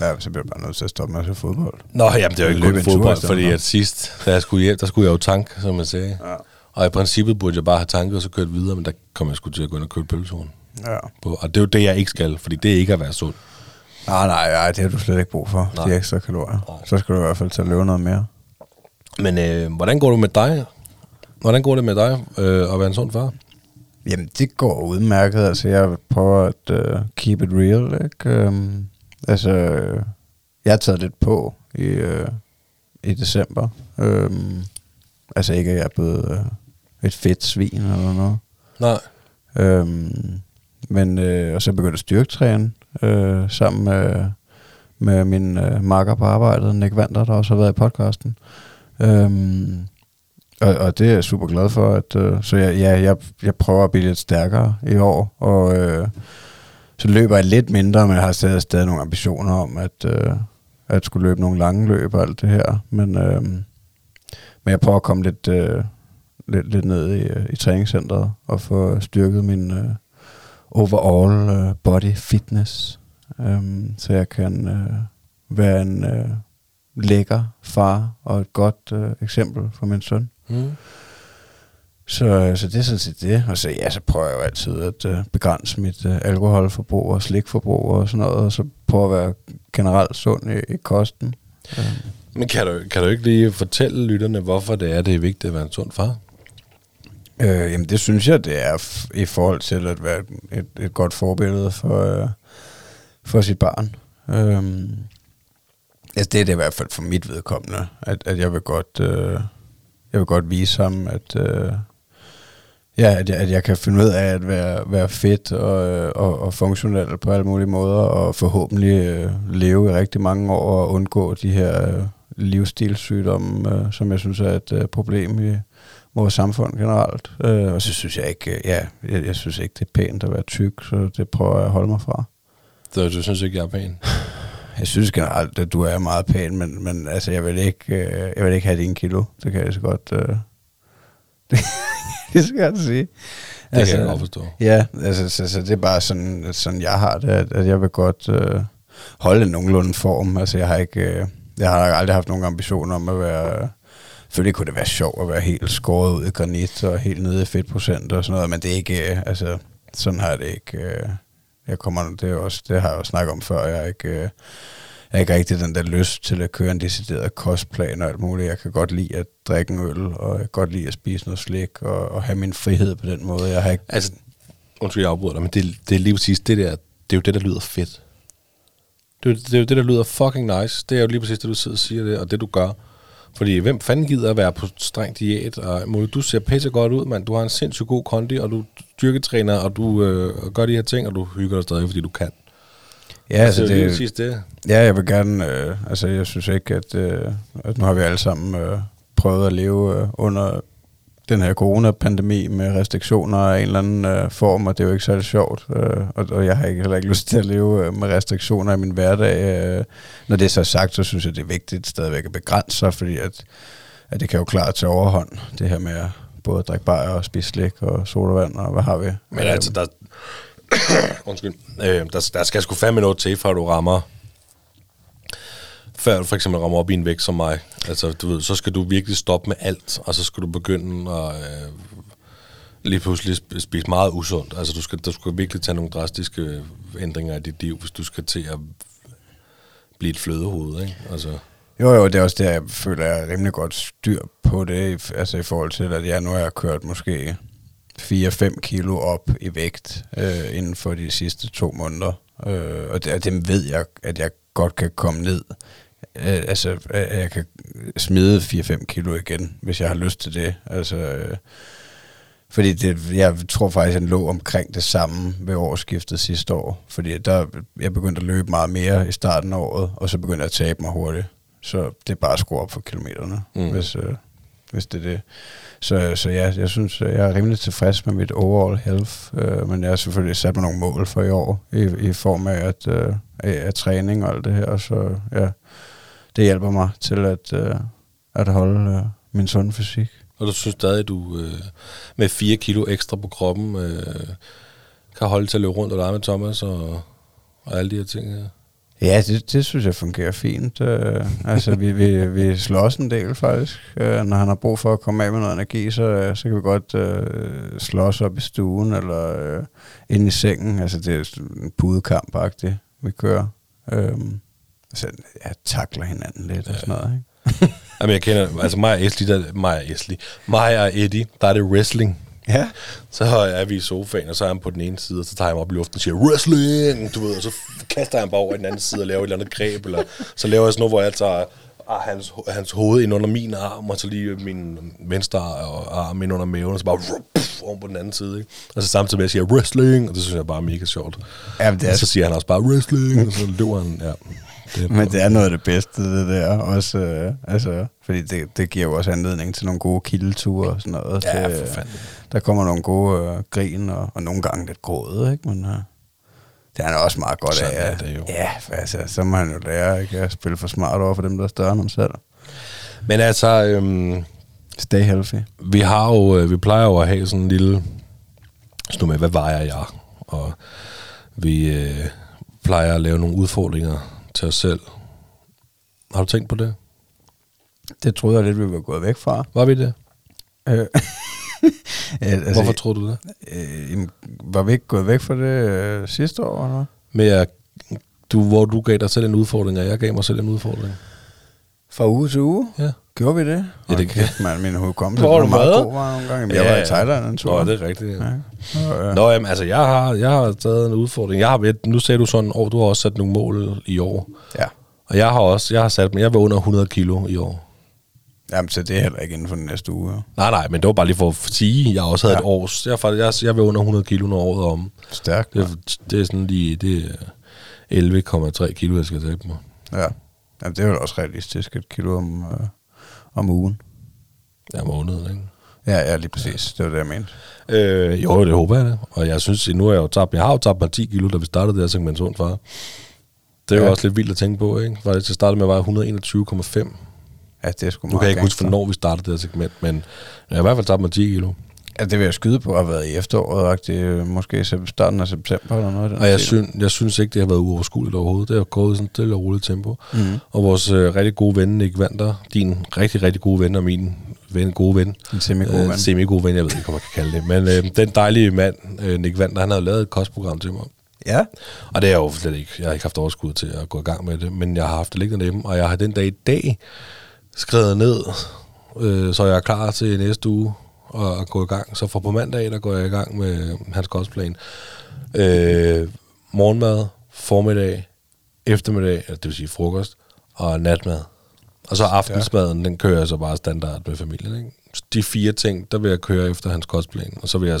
Ja, så bliver du bare nødt til at stoppe med at se fodbold. Nå, jamen det er jo ikke kun fodbold, fordi for. at sidst, da jeg skulle hjem, der skulle jeg jo tanke, som man sagde. Ja. Og i princippet burde jeg bare have tanket og så kørt videre, men der kom jeg sgu til at gå ind og købe pølsehorn. Ja. Og det er jo det, jeg ikke skal, fordi det er ikke at være sund. Nej, nej, nej, det har du slet ikke brug for, nej. de ekstra kalorier. Nej. Så skal du i hvert fald til at løbe noget mere. Men øh, hvordan går det med dig? Hvordan går det med dig øh, at være en sund far? Jamen, det går udmærket. Altså, jeg prøver at uh, keep it real, ikke? Um, altså, øh, jeg har taget lidt på i, uh, i december. Um, altså, ikke at jeg er blevet uh, et fedt svin eller noget. Nej. Øhm, men, øh, og så begyndte jeg at styrketræne øh, sammen med, med min øh, makker på arbejdet, Nick Vander, der også har været i podcasten. Øhm, og, og det er jeg super glad for. At, øh, så jeg, ja, jeg, jeg prøver at blive lidt stærkere i år, og øh, så løber jeg lidt mindre, men jeg har stadig, stadig nogle ambitioner om at, øh, at skulle løbe nogle lange løb og alt det her. Men, øh, men jeg prøver at komme lidt, øh, lidt, lidt ned i, øh, i træningscenteret og få styrket min øh, overall øh, body fitness, øh, så jeg kan øh, være en øh, lækker far og et godt øh, eksempel for min søn. Mm. Så, så det er sådan set det. Og så, ja, så prøver jeg jo altid at øh, begrænse mit øh, alkoholforbrug og slikforbrug og sådan noget, og så prøve at være generelt sund i, i kosten. Øhm. Men kan du, kan du ikke lige fortælle lytterne, hvorfor det er, det er vigtigt at være en sund far? Øh, jamen det synes jeg, det er f- i forhold til at være et, et godt forbillede for, øh, for sit barn. Øhm, altså det er det i hvert fald for mit vedkommende, at, at jeg vil godt øh, jeg vil godt vise ham, at, øh, ja, at, jeg, at jeg kan finde ud af at være, være fedt og, øh, og, og funktionel på alle mulige måder, og forhåbentlig øh, leve i rigtig mange år og undgå de her øh, livsstilssygdomme, øh, som jeg synes er et øh, problem i vores samfund generelt. Øh, og så synes jeg ikke, øh, ja, jeg, jeg synes ikke, det er pænt at være tyk, så det prøver jeg at holde mig fra. Så du synes ikke, jeg er pæn? <laughs> Jeg synes generelt, at du er meget pæn, men, men altså, jeg vil ikke, øh, jeg vil ikke have dine kilo. Det kan jeg så godt... Øh, <laughs> det skal jeg sige. Det altså, kan jeg godt forstå. Ja, altså, så, så det er bare sådan, sådan jeg har det, at, at jeg vil godt øh, holde en nogenlunde form. Altså, jeg har ikke, øh, jeg har aldrig haft nogen ambitioner om at være... Selvfølgelig kunne det være sjovt at være helt skåret ud i granit og helt nede i fedtprocent og sådan noget, men det er ikke, øh, altså, sådan har det ikke. Øh, jeg kommer, det, er også, det har jeg jo snakket om før, jeg er ikke, øh, jeg har ikke rigtig den der lyst til at køre en decideret kostplan og alt muligt. Jeg kan godt lide at drikke en øl, og jeg kan godt lide at spise noget slik, og, og have min frihed på den måde. Jeg har ikke, Altså, undskyld, jeg afbryder dig, men det, det er lige præcis det der, det er jo det, der lyder fedt. Det er, det er jo det, der lyder fucking nice. Det er jo lige præcis det, du sidder og siger det, og det, du gør. Fordi hvem fanden gider at være på streng diæt? Og alt du ser pisse godt ud, mand. Du har en sindssygt god kondi, og du styrketræner, og du øh, gør de her ting, og du hygger dig stadig, fordi du kan. ja, altså, det lige det, det. Ja, jeg vil gerne, øh, altså jeg synes ikke, at, øh, at nu har vi alle sammen øh, prøvet at leve øh, under den her coronapandemi med restriktioner af en eller anden øh, form, og det er jo ikke særlig sjovt. Øh, og, og jeg har ikke, heller ikke <laughs> lyst til at leve øh, med restriktioner i min hverdag. Øh. Når det er så sagt, så synes jeg, det er vigtigt stadigvæk at begrænse sig, fordi at, at det kan jo klart tage overhånd, det her med at både at drikke bajer og spise slik og sodavand, og hvad har vi? Men altså, der, <coughs> undskyld, øh, der, der skal sgu fandme noget til, før du rammer, før du for eksempel rammer op i en vægt som mig. Altså, du ved, så skal du virkelig stoppe med alt, og så skal du begynde at øh, lige pludselig sp- spise meget usundt. Altså, du skal, du skal virkelig tage nogle drastiske ændringer i dit liv, hvis du skal til at blive et flødehoved, ikke? Altså, jo, jo, det er også der, jeg føler, jeg er rimelig godt styr på det, i- altså i forhold til, at jeg nu har kørt måske 4-5 kilo op i vægt øh, inden for de sidste to måneder. Øh, og det, og dem ved jeg, at jeg godt kan komme ned. Øh, altså, at jeg kan smide 4-5 kilo igen, hvis jeg har lyst til det. Altså, øh, fordi det, jeg tror faktisk, at den lå omkring det samme ved årsskiftet sidste år. Fordi der, jeg begyndte at løbe meget mere i starten af året, og så begyndte jeg at tabe mig hurtigt. Så det er bare at skrue op for kilometerne, Mm. hvis, øh, hvis det er det. Så, så ja, jeg synes, jeg er rimelig tilfreds med mit overall health, øh, men jeg har selvfølgelig sat mig nogle mål for i år, i, i form af at, øh, af, af træning og alt det her, så ja, det hjælper mig til at, øh, at holde øh, min sunde fysik. Og du synes stadig, at du øh, med 4 kilo ekstra på kroppen øh, kan holde til at løbe rundt og lege med Thomas og, og alle de her ting her? Ja, det, det synes jeg fungerer fint. Uh, altså, vi, vi, vi slås en del faktisk. Uh, når han har brug for at komme af med noget energi, så, så kan vi godt uh, slås op i stuen eller uh, ind i sengen. Altså, det er en pudekamp det vi kører. Øhm, uh, altså, jeg takler hinanden lidt ja. og sådan noget, ikke? Jamen, jeg kender, altså mig og Esli, der, mig og Esli, mig og Eddie, der er det wrestling. Ja. Så er vi i sofaen, og så er han på den ene side, og så tager jeg ham op i luften og siger, wrestling, du ved, og så kaster jeg ham bare over i den anden side og laver et eller andet greb, eller så laver jeg sådan noget, hvor jeg tager ah, hans, hans hoved ind under min arm, og så lige min venstre arm ind under maven, og så bare puff, over på den anden side. Ikke? Og så samtidig med, at jeg siger wrestling, og det synes jeg bare er mega sjovt. Ja, det er... Og så siger han også bare wrestling, og så løber han, ja. Det Men det er noget af det bedste, det der. Også, øh, altså, fordi det, det giver jo også anledning til nogle gode kildeture og sådan noget. Ja, til, for fanden. Der kommer nogle gode øh, grin og, og nogle gange lidt gråde, ikke? Men øh, det er han også meget godt Sådan af. er det jo. Ja, altså, så må han jo lære ikke, at spille for smart over for dem, der er større end ham selv. Men altså, øhm, Stay healthy. vi har jo, øh, vi plejer jo at have sådan en lille, stå med, hvad vejer jeg? Og vi øh, plejer at lave nogle udfordringer til os selv. Har du tænkt på det? Det troede jeg lidt, vi var gået væk fra. Var vi det? Øh, <laughs> altså, Hvorfor tror du det? Øh, var vi ikke gået væk fra det øh, sidste år? Eller? Med at, du, hvor du gav dig selv en udfordring, og jeg gav mig selv en udfordring. Fra uge til uge? Ja. Gjorde vi det? Ja, det kan man. Min hukommelse var meget god var nogle gange. Jeg var i Thailand en tur. Nå, det er rigtigt. Ja. Ja. Ja. Nå, jamen, altså, jeg har, jeg har taget en udfordring. Jeg har, ved- nu sagde du sådan, år, du har også sat nogle mål i år. ja. Og jeg har også, jeg har sat mig, jeg var under 100 kilo i år. Jamen, så det er heller ikke inden for den næste uge. Nej, nej, men det var bare lige for at sige, jeg også havde Ja. ja. et års, jeg, jeg, jeg var under 100 kilo, når året om. Stærkt. Det, er- det er sådan lige, det er 11,3 kilo, jeg skal tage på mig. Ja. Jamen, det er jo også realistisk, et kilo om, øh, om ugen. Jeg er måned, ikke? Ja, ja, lige præcis. Det var det, jeg mente. Øh, jo, det håber jeg det. Og jeg synes, nu har jeg jo tabt, jeg har jo tabt mig 10 kilo, da vi startede det her segment Sund Far. Det er jo Ja. også lidt vildt at tænke på, ikke? For jeg startede med at veje 121,5. Ja, det er sgu Nu meget kan jeg ikke huske, hvornår vi startede det her segment, men jeg har i hvert fald tabt mig 10 kilo. Ja, det vil jeg skyde på, at have været i efteråret, det måske i sep- starten af september eller noget. Og jeg, synes, jeg synes ikke, det har været uoverskueligt overhovedet. Det har gået i sådan et stille og roligt tempo. Mhm. Og vores øh, rigtig gode ven, Nick Vander, din rigtig, rigtig gode ven og min ven, gode ven, En semi-god øh, mand. semi-gode ven, jeg ved ikke, om man kan kalde det, men øh, den dejlige mand, øh, Nick Vander, han havde lavet et kostprogram til mig. Ja, Og det er jeg jo slet ikke. Jeg har ikke haft overskud til at gå i gang med det, men jeg har haft det liggende hjemme, og jeg har den dag i dag skrevet ned, øh, så jeg er klar til næste uge og at gå i gang. Så fra på mandag, der går jeg i gang med hans kostplan. Øh, morgenmad, formiddag, eftermiddag, det vil sige frokost, og natmad. Og så aftensmaden, den kører jeg så bare standard med familien. Ikke? De fire ting, der vil jeg køre efter hans kostplan, og så vil jeg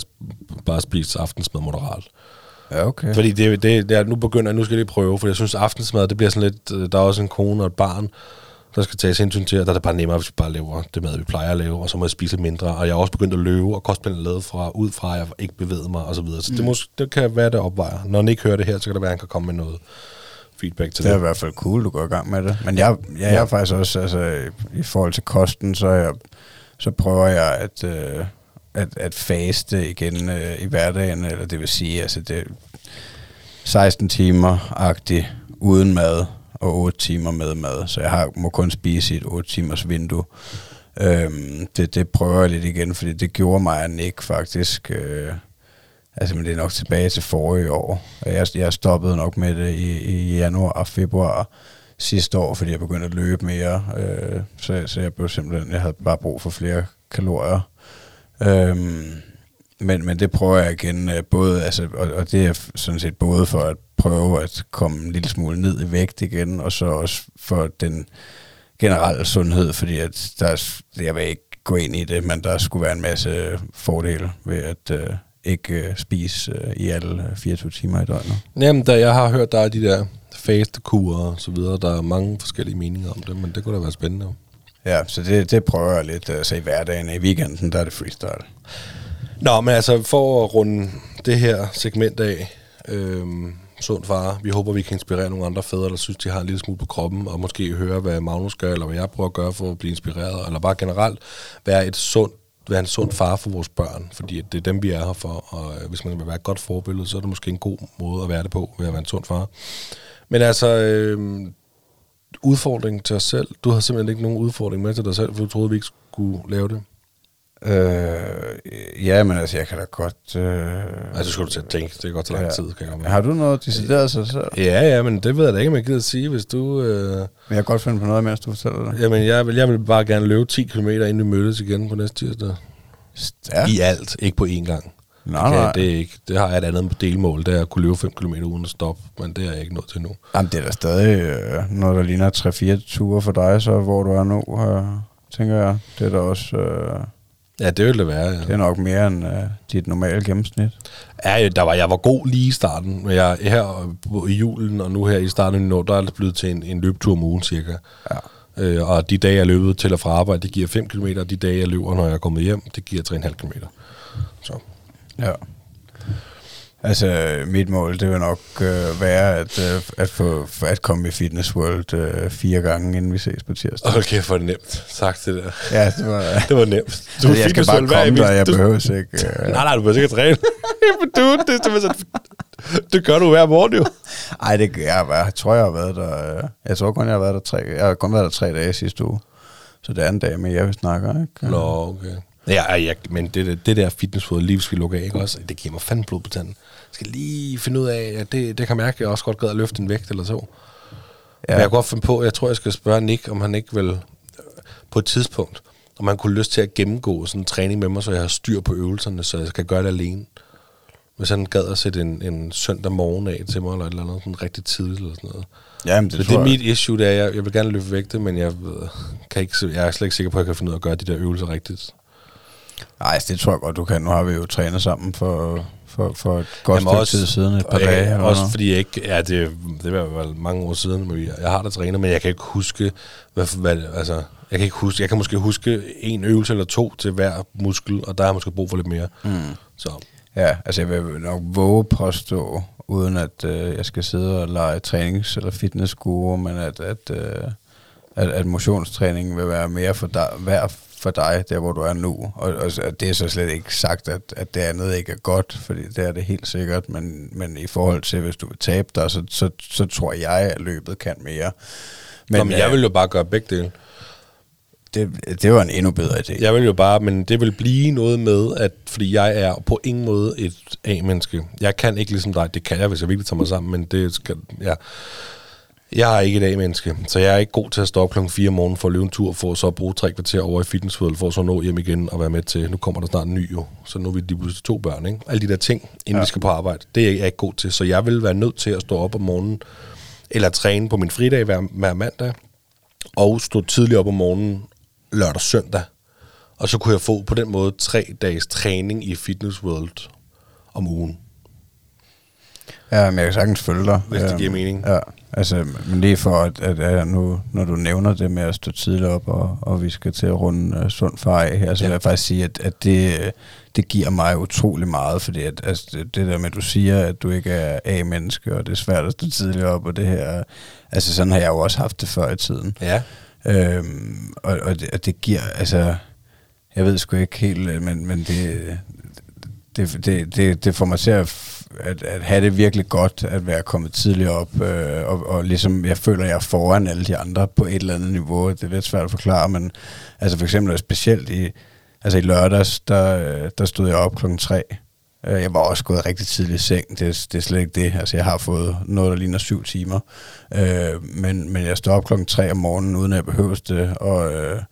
bare spise aftensmad moderat. ja okay. Fordi det, det, det er, nu begynder jeg, nu skal jeg lige prøve, for jeg synes aftensmad, det bliver sådan lidt, øh, der er også en kone og et barn, der skal tages hensyn til, og der er det bare nemmere, hvis vi bare laver det mad, vi plejer at lave, og så må jeg spise lidt mindre, og jeg har også begyndt at løbe, og kostplanen er lavet fra, ud fra, at jeg ikke bevæger mig, og så videre. Så mm. det, mås- det kan være, det opvejer. Når han ikke hører det her, så kan det være, at han kan komme med noget feedback til Det er det. i hvert fald cool, du går i gang med det. Men jeg, jeg, jeg er faktisk også, altså, i forhold til kosten, så, er jeg, så prøver jeg at, øh, at, at faste igen øh, i hverdagen, eller det vil sige, altså det 16 timer-agtigt uden mad, og 8 timer med mad. Så jeg har, må kun spise i et 8 timers vindue. Øhm, det, det prøver jeg lidt igen, fordi det gjorde mig og Nick faktisk. Øh, altså, men det er nok tilbage til forrige år. Jeg, jeg stoppede nok med det i, i januar og februar sidste år, fordi jeg begyndte at løbe mere. Øh, så, så jeg blev simpelthen, jeg havde bare brug for flere kalorier. Øhm, men, men det prøver jeg igen, øh, både, altså, og, og det er sådan set både for at prøve at komme en lille smule ned i vægt igen, og så også for den generelle sundhed, fordi at der er, jeg vil ikke gå ind i det, men der skulle være en masse fordele ved at øh, ikke øh, spise øh, i alle øh, 24 timer i døgnet. Jamen, da jeg har hørt, der er de der fastekurer og så videre, der er mange forskellige meninger om det, men det kunne da være spændende. Ja, så det, det prøver jeg lidt øh, så i hverdagen. I weekenden, der er det freestyle. Nå, men altså for at runde det her segment af, øhm, sund far, vi håber, vi kan inspirere nogle andre fædre, der synes, de har en lille smule på kroppen, og måske høre, hvad Magnus gør, eller hvad jeg prøver at gøre for at blive inspireret, eller bare generelt være et sundt være en sund far for vores børn, fordi det er dem, vi er her for, og øh, hvis man vil være et godt forbillede, så er det måske en god måde at være det på, ved at være en sund far. Men altså, øh, udfordring til os selv. Du har simpelthen ikke nogen udfordring med til dig selv, for du troede, vi ikke skulle lave det. Øh, ja, men altså, jeg kan da godt... Øh, Altså, skal du til at tænke. Det kan godt tage lang tid, kan jeg mærke. Har du noget decideret sig selv? Ja, ja, men det ved jeg da ikke, om jeg gider at sige, hvis du... Øh, Men jeg kan godt finde på noget, mens du fortæller det. jamen, jeg vil, jeg vil bare gerne løbe 10 km, inden vi mødes igen på næste tirsdag. Ja. I alt, ikke på én gang. Nej, det, kan, nej. det, er ikke, det har jeg et andet delmål, det er at kunne løbe 5 km uden at stoppe, men det er jeg ikke nået til nu. Jamen, det er da stadig øh, noget, der ligner 3-4 ture for dig, så hvor du er nu, øh, tænker jeg. Det er da også... Øh, Ja, det ville det være, det ja. er nok mere end øh, dit normale gennemsnit. ja der var, jeg var god lige i starten, men jeg her i julen og nu her i starten af år, der er det blevet til en, en løbetur om ugen cirka. Ja. Øh, og de dage, jeg løbet til og fra arbejde, det giver 5 km, og de dage, jeg løber, når jeg er kommet hjem, det giver 3,5 km. Så. Ja. Altså, mit mål, det vil nok øh, være at, øh, at, få, at komme i Fitness World øh, fire gange, inden vi ses på tirsdag. Hold kæft, hvor det nemt sagt det der. Ja, det var... <laughs> Det var nemt. Du jeg skal bare komme der, jeg Du- behøver ikke... Øh, <laughs> Nej, nej, du behøver ikke at træne. <laughs> Du, det, simpelthen sådan- det gør du hver morgen jo. ej, det, jeg, jeg, tror, jeg har været der... Øh, jeg tror kun, jeg har været der tre... Jeg har kun været der tre dage sidste uge. Så det er en dag med, jeg vi snakker, ikke? Nå, okay. Ja, ja men det, det der fitnessfod, lige skal lukke af, ikke også? Det giver mig fandme blod på tanden. Jeg skal lige finde ud af, at det, det kan mærke, at jeg også godt gad at løfte en vægt eller så. Ja. Men jeg kunne godt finde på, jeg tror, jeg skal spørge Nick, om han ikke vil øh, på et tidspunkt, om han kunne lyst til at gennemgå sådan en træning med mig, så jeg har styr på øvelserne, så jeg skal gøre det alene. Hvis han gad at sætte en, en søndag morgen af til mig, eller et eller andet sådan rigtig tidligt, eller sådan noget. Jamen, Det, det, så det er mit issue, det er, jeg, jeg vil gerne løfte vægte, men jeg, kan ikke, jeg er slet ikke sikker på, at jeg kan finde ud af at gøre de der øvelser rigtigt. Nej, altså, det tror jeg godt, du kan. Nu har vi jo trænet sammen for, for, for et godt Jamen stykke også- tid siden, et par og jeg- dage. Eller Også noget. fordi jeg ikke, ja, det, det var vel mange år siden, men jeg, jeg har da trænet, men jeg kan ikke huske, hvad, hvad, altså, jeg kan ikke huske, jeg kan måske huske en øvelse eller to til hver muskel, og der har jeg måske brug for lidt mere. Mm. Så Ja, altså jeg vil nok våge påstå, uden at øh, jeg skal sidde og lege trænings- eller fitnessguru, men at, at, øh, at, at motionstræning vil være mere for dig, værd for dig, der hvor du er nu. Og, og det er så slet ikke sagt, at, at det andet ikke er godt, fordi det er det helt sikkert, men, men i forhold til, hvis du vil tabe dig, så, så, så tror jeg, at løbet kan mere. men, Jamen, jeg øh, vil jo bare gøre begge dele. det, det var en endnu bedre idé. Jeg vil jo bare, men det vil blive noget med, at fordi jeg er på ingen måde et A-menneske. Jeg kan ikke ligesom dig, det kan jeg, hvis jeg virkelig tager mig sammen, men det skal, ja. Jeg er ikke et A-menneske, så jeg er ikke god til at stå op klokken 4 om morgenen for at løbe en tur, for så at bruge tre kvarter over i fitnessfodbold, for så at nå hjem igen og være med til, nu kommer der snart en ny jo, så nu er vi lige pludselig to børn, ikke? Alle de der ting, inden ja. Ja. vi skal på arbejde, det er jeg ikke god til, så jeg vil være nødt til at stå op om morgenen, eller træne på min fridag hver, hver mandag, og stå tidligt op om morgenen lørdag og søndag. Og så kunne jeg få på den måde tre dages træning i Fitness World om ugen. Ja, men jeg kan sagtens følge dig. Hvis det giver mening. Ja, altså, men lige for, at, at, at nu, når du nævner det med at stå tidligt op, og, og vi skal til at runde uh, sund far af her, så Ja. vil jeg faktisk sige, at, at det, øh, det giver mig utrolig meget, fordi at, altså, det, det der med, at du siger, at du ikke er A-menneske, og det er svært at stå tidligt op, og det her, altså sådan har jeg jo også haft det før i tiden. Ja. Øhm, og, og, det, og det giver, altså, jeg ved sgu ikke helt, øh, men, men det, det, det, det, det får mig til at, at, at have det virkelig godt, at være kommet tidligt op, øh, og, og ligesom, jeg føler, jeg er foran alle de andre på et eller andet niveau. Det er lidt svært at forklare, men altså for eksempel specielt i, altså i lørdags, der, øh, der stod jeg op klokken tre. Øh, jeg var også gået rigtig tidligt i seng, det, det er slet ikke det. Altså jeg har fået noget, der ligner syv timer. Øh, men, men jeg står op klokken tre om morgenen, uden at jeg behøver det, og, øh,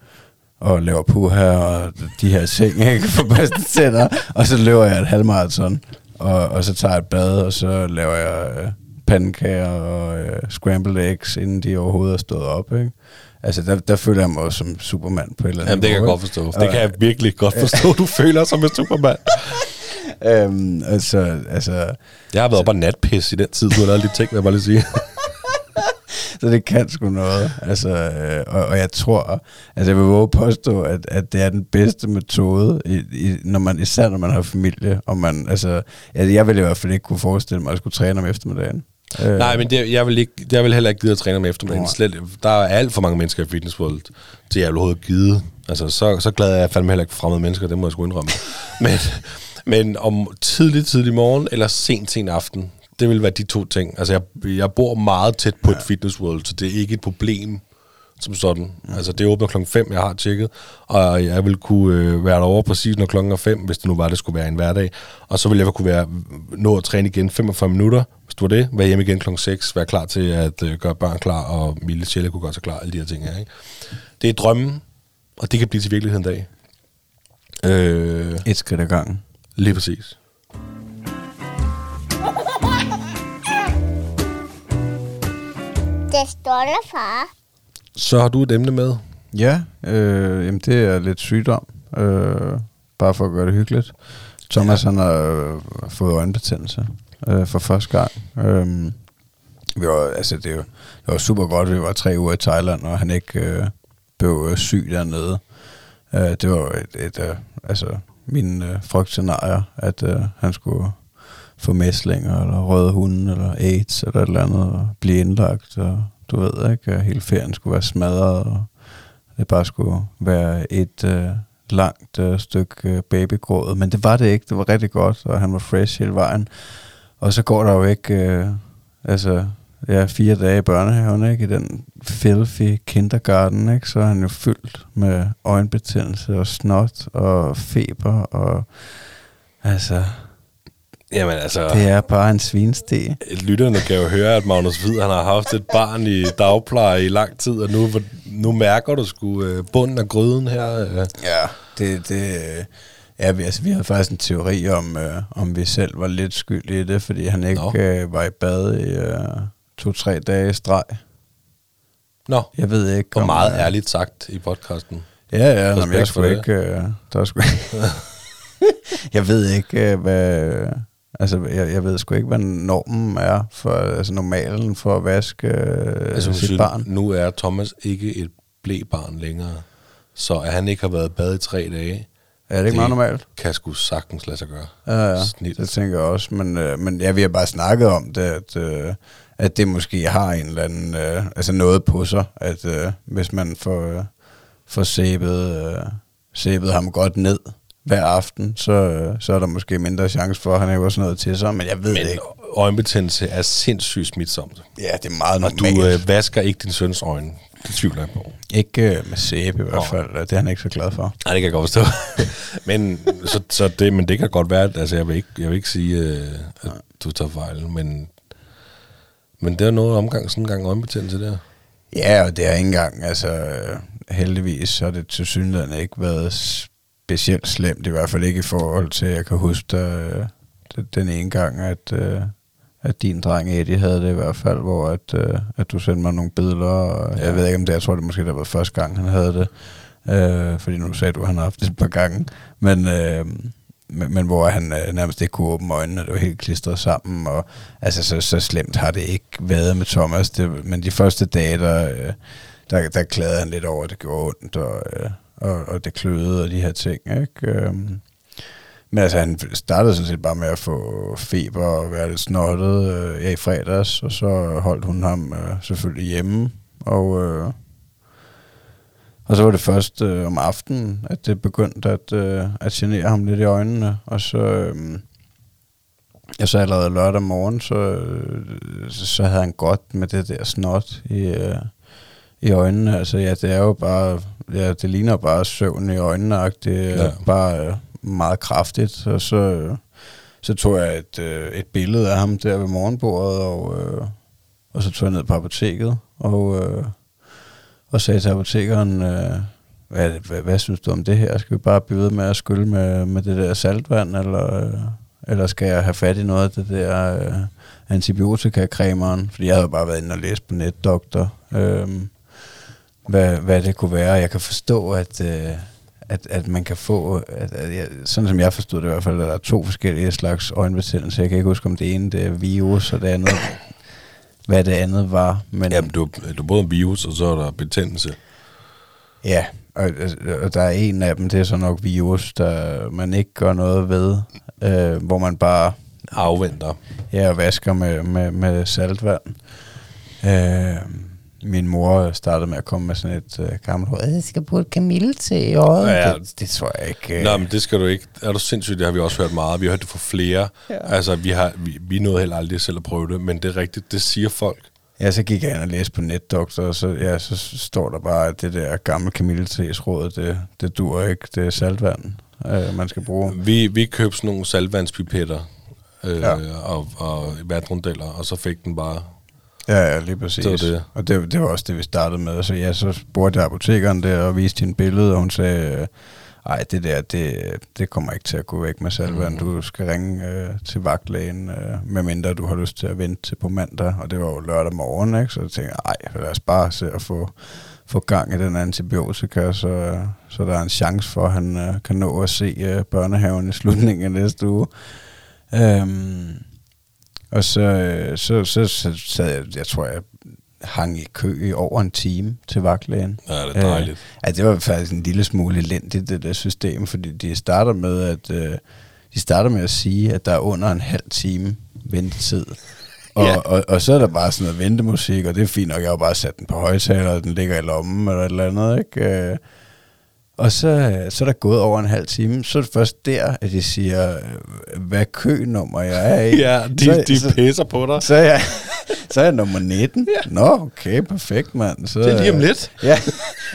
og laver puha og de her ting, ikke? <laughs> For bedste tænder. Og så løber jeg et halvmarathon, og, og så tager jeg et bad, og så laver jeg øh, pandekager og øh, scrambled eggs, inden de overhovedet er stået op, ikke? Altså, der, der føler jeg mig også som Superman på et eller andet Jamen, det kan jeg godt forstå. Det kan jeg virkelig godt forstå, du føler som en supermand. <laughs> Øhm, altså, altså, Jeg har været oppe og natpis i den tid, du har lavet de ting, vil jeg bare lige sige. Så det kan sgu noget. Altså, øh, og, og jeg tror, altså jeg vil våge påstå, at, at det er den bedste metode, i, i, når man, især når man har familie. Og man, altså, altså, jeg ville i hvert fald ikke kunne forestille mig, at jeg skulle træne om eftermiddagen. Øh, Nej, men det, jeg, vil ikke, jeg vil heller ikke gide at træne om eftermiddagen. Nej. Slet, der er alt for mange mennesker i Fitness World, til jeg overhovedet gide. Altså, så, så glad er jeg fandme heller ikke fremmede mennesker, det må jeg sgu indrømme. <laughs> men, men om tidlig, tidlig morgen eller sent, sent aften, det vil være de to ting. Altså, jeg, jeg bor meget tæt på ja. et Fitness World, så det er ikke et problem som sådan. Ja. Altså, det åbner klokken 5, jeg har tjekket, og jeg vil kunne øh, være derovre præcis når klokken er 5, hvis det nu var, det skulle være en hverdag. Og så vil jeg kunne være, nå at træne igen 45 minutter, hvis du var det, være hjemme igen klokken 6, være klar til at øh, gøre børn klar, og Mille Sjælle kunne gøre sig klar, alle de her ting her. Ikke? Det er drømmen, og det kan blive til virkelighed en dag. Øh, Et skridt ad gangen. lige præcis. Det står der, far. Så har du et emne med. Ja, øh, jamen det er lidt sygdom. Øh, bare for at gøre det hyggeligt. Thomas ja. han har øh, fået øjenbetændelse øh, for første gang. Øh, vi var, altså det, er jo, det var super godt, vi var tre uger i Thailand, og han ikke øh, blev øh, syg dernede. Øh, det var et, et øh, altså mine øh, frygtscenarier, at øh, han skulle få mæslinger, eller røde hunde, eller AIDS, eller et eller andet, og blive indlagt, og du ved ikke, at hele ferien skulle være smadret, og det bare skulle være et øh, langt øh, stykke øh, babygråd. Men det var det ikke, det var rigtig godt, og han var fresh hele vejen. Og så går der jo ikke, øh, altså, ja, fire dage i børnehaven, ikke? I den filthy kindergarten, ikke? Så er han jo fyldt med øjenbetændelse og snot og feber og... Altså, Jamen altså, det er bare en svinste. lytterne kan jo høre, at Magnus Hvid, han har haft et barn i dagpleje i lang tid, og nu, nu mærker du sgu øh, bunden af gryden her. Øh. Ja, det, det, ja, vi, altså, vi havde faktisk en teori om, øh, om vi selv var lidt skyld i det, fordi han ikke Nå. øh, var i bad i øh, to-tre dage i streg. Nå, Jeg ved ikke, og meget øh, ærligt sagt i podcasten. Ja, ja, jamen, Respekt jeg skulle ikke... Øh, der er sgu <laughs> jeg ved ikke, øh, hvad... Altså, jeg, jeg ved sgu ikke, hvad normen er for, altså normalen for at vaske øh, Altså, sit siger, barn. nu er Thomas ikke et blæbarn længere, så at han ikke har været bad i tre dage, Er det ikke meget normalt? kan sgu sagtens lade sig gøre. Ja, ja, Snit. det tænker jeg også. Men, øh, men ja, vi har bare snakket om det, at, øh, at det måske har en eller anden, øh, altså noget på sig, at øh, hvis man får, øh, får sæbet, øh, sæbet ham godt ned hver aften, så, så er der måske mindre chance for, at han hæver sådan noget til sig, men jeg ved Men det ikke. øjenbetændelse er sindssygt smitsomt. Ja, det er meget Og normalt. du øh, vasker ikke din søns øjne. Det tvivler jeg på. Ikke øh, med sæbe i hvert Nå. fald, det er han ikke så glad for. Nej, det kan jeg godt forstå. <laughs> men, så, så det, men det kan godt være, altså, jeg, vil ikke, jeg vil ikke sige, øh, at du tager fejl, men, men det er noget omgang, sådan en gang øjenbetændelse der. Ja, og det har ikke engang, altså heldigvis, så har det til synligheden ikke været specielt slemt, i hvert fald ikke i forhold til, jeg kan huske øh, den ene gang, at, øh, at din dreng Eddie havde det i hvert fald, hvor at, øh, at du sendte mig nogle billeder, og ja. jeg ved ikke om det, jeg tror det måske, der var første gang, han havde det, øh, fordi nu sagde du, at han har haft det et par gange, men... Øh, men, men hvor han øh, nærmest ikke kunne åbne øjnene, det var helt klistret sammen, og altså så, så slemt har det ikke været med Thomas, det, men de første dage, der, øh, der, der klagede han lidt over, at det gjorde ondt, og, øh, og, og det kløede og de her ting, ikke? Øhm, men altså, han startede sådan set bare med at få feber og være lidt snottet øh, ja, i fredags, og så holdt hun ham øh, selvfølgelig hjemme, og, øh, og så var det først øh, om aftenen, at det begyndte at, øh, at genere ham lidt i øjnene, og så... Øh, Ja, så allerede lørdag morgen, så, øh, så havde han godt med det der snot i, øh, i øjnene. Altså ja, det er jo bare, ja, det ligner bare søvn i øjnene, det er Ja. bare øh, meget kraftigt. Og så, så tog jeg et, øh, et billede af ham der ved morgenbordet, og, øh, og så tog jeg ned på apoteket, og, og sagde til apotekeren, hvad, hvad, hvad synes du om det her? Skal vi bare blive ved med at skylle med, med det der saltvand, eller, eller skal jeg have fat i noget af det der øh, antibiotikacremeren? Fordi jeg havde bare været inde og læst på netdoktor, øh, hvad, hvad det kunne være. Jeg kan forstå, at, øh, at, at man kan få, at, at jeg, sådan som jeg forstod det i hvert fald, at der er to forskellige slags øjenbetændelse. Jeg kan ikke huske, om det ene det er virus, og det andet, hvad det andet var. Men, Jamen, du, du både en virus, og så er der betændelse. Ja, og, og der er en af dem, det er så nok virus, der man ikke gør noget ved, øh, hvor man bare afventer. Ja, og vasker med, med, med saltvand. Øh, min mor startede med at komme med sådan et øh, gammelt råd. Jeg skal bruge et kamillete i øjet. Ja. Det, det tror jeg ikke. Øh. Nå, men det skal du ikke. Er du sindssygt? Det har vi også hørt meget. Vi har hørt det fra flere. Ja. Altså, vi, har, vi, vi nåede heller aldrig selv at prøve det, men det er rigtigt. Det siger folk. Ja, så gik jeg ind og læste på NetDoktor, og så, ja, så står der bare, at det der gamle kamilletes råd, det, det dur ikke. Det er saltvand, øh, man skal bruge. Vi, vi købte sådan nogle saltvandspipetter øh, Ja. ja. og, og vatrundeller, og så fik den bare... Ja, ja, lige præcis. Det var det. Og det, det var også det, vi startede med. Så ja, så spurgte jeg apotekeren der og viste hende billede, og hun sagde, øh, ej, det der, det, det kommer ikke til at gå væk med salvand. Mhm. Du skal ringe øh, til vagtlægen, øh, medmindre du har lyst til at vente til på mandag. Og det var jo lørdag morgen, ikke? Så jeg tænkte, ej, lad os bare se at få, få gang i den antibiotika, så, så der er en chance for, at han øh, kan nå at se øh, børnehaven i slutningen af næste uge. Øhm, og så, øh, så, så, så sad jeg, jeg tror, jeg hang i kø i over en time til vagtlægen. Ja, det er dejligt. Øh, ja, det var faktisk en lille smule elendigt, det der system, fordi de starter med at, øh, de starter med at sige, at der er under en halv time ventetid. <laughs> Og, Ja. og, og, så er der bare sådan noget ventemusik, og det er fint nok, jeg har bare sat den på højtaler, og den ligger i lommen eller et eller andet, ikke? Øh, og så, så er der gået over en halv time, så er det først der, at de siger, hvad kønummer jeg er i. <laughs> Ja, de, så, de så, pisser på dig. så, er jeg, så er jeg nummer 19. Ja. Nå, okay, perfekt, mand. Så, Det er lige om lidt. <laughs> Ja,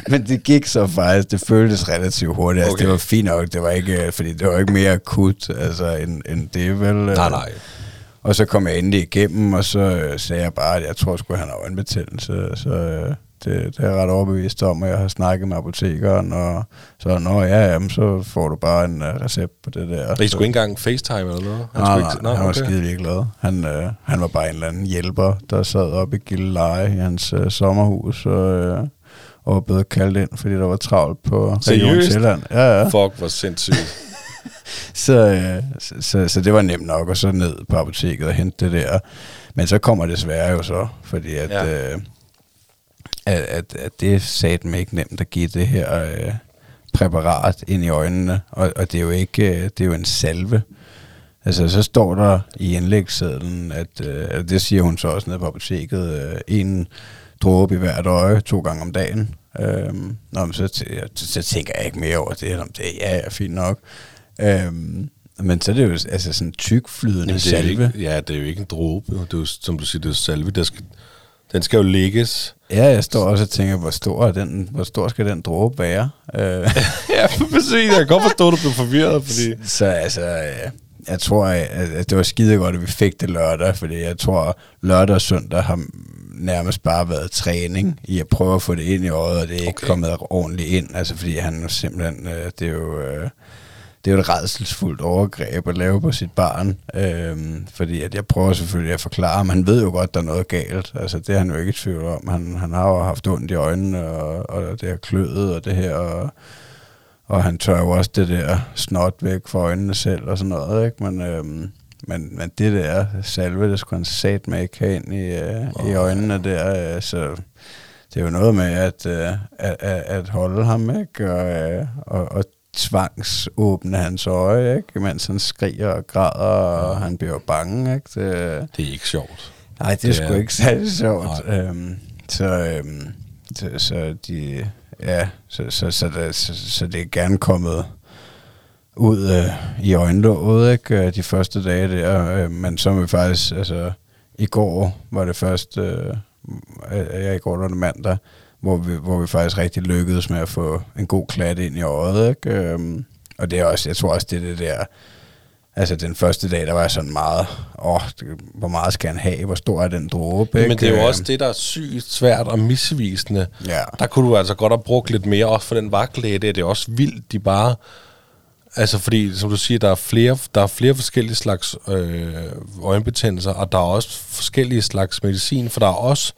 men det gik så faktisk, det føltes relativt hurtigt. Altså, Okay. det var fint nok, det var ikke, fordi det var ikke mere akut, altså, end, end det vel. Nej, nej. Og så kom jeg endelig igennem, og så sagde jeg bare, at jeg tror sgu, han har øjenbetændelse. Så øh, det, det er jeg ret overbevist om, og jeg har snakket med apotekeren, og så, nå ja, jamen, så får du bare en uh, recept på det der. Og I Så- skulle ikke engang facetime eller noget? Han Nej, nej, ikke, han var skide ligeglad. Han, øh, han var bare en eller anden hjælper, der sad oppe i Gilleleje i hans øh, sommerhus, og, øh, og var blevet kaldt ind, fordi der var travlt på Region? Sjælland. Ja, ja. Fuck, hvor sindssygt. <laughs> Så, øh, så, så, så det var nemt nok, og så ned på apoteket og hente det der. Men så kommer det svære jo så, fordi at, ja. øh, at, at, at det er satme ikke nemt at give det her øh, præparat ind i øjnene, og, og det er jo ikke, øh, det er jo en salve. Altså, så står der i indlægssedlen, at øh, det siger hun så også nede på apoteket, øh, en dråbe i hvert øje to gange om dagen. Øhm, nå, men så, tæ- så, tænker jeg ikke mere over det, om det ja, er fint nok. Øhm, men så er det jo altså sådan tykflydende Jamen, det er jo salve. ikke, ja, det er jo ikke en dråbe. Det er jo, som du siger, det er salve. Der skal, den skal jo lægges. Ja, jeg står også og tænker, hvor stor, er den, hvor stor skal den dråbe være? Øh, <laughs> ja, præcis. Jeg kan godt forstå, at du blev forvirret, fordi... Så altså, øh, jeg tror, at at det var skide godt, at vi fik det lørdag, fordi jeg tror, lørdag og søndag har nærmest bare været træning i at prøve at få det ind i øjet, og det er ikke Okay. kommet ordentligt ind, altså fordi han jo simpelthen, øh, det er jo... Øh, det er jo et redselsfuldt overgreb at lave på sit barn, øhm, fordi at jeg prøver selvfølgelig at forklare, men han ved jo godt, der er noget galt. Altså, det er han jo ikke i tvivl om. Han, han har jo haft ondt i øjnene, og, og det har kløet, og det her, og, og han tør jo også det der snot væk fra øjnene selv, og sådan noget, ikke? Men, øhm, men, men det der salve, det skulle han sat med ikke have ind i, øh, i øjnene der, øh, så det er jo noget med at, øh, at, at, at holde ham, ikke? Og, øh, og, og tvangsåbne hans øje, ikke? Mens han skriger og græder, og han bliver bange, ikke? Det, Det er ikke sjovt. nej, det er Det sgu er- ikke særlig sjovt. Nej. Øhm, så, øhm, så, så de, ja, så, så, så, det, så, så det er gerne kommet ud øh, i øjenlåget, ikke? øh, De første dage der, øh, men så er vi faktisk, altså, i går var det først, øh, øh, ja, i går var det mandag, hvor vi, hvor vi faktisk rigtig lykkedes med at få en god klat ind i øjet, ikke? Øhm, og det er også, jeg tror også, det er det der, altså den første dag, der var jeg sådan meget, åh, det, hvor meget skal han have, hvor stor er den dråbe, Men det er jo også det, der er sygt svært og misvisende. Ja. Der kunne du altså godt have brugt lidt mere, også for den vagtlæge. Det er også vildt, de bare... Altså fordi, som du siger, der er flere, der er flere forskellige slags øh, øjenbetændelser, og der er også forskellige slags medicin, for der er også,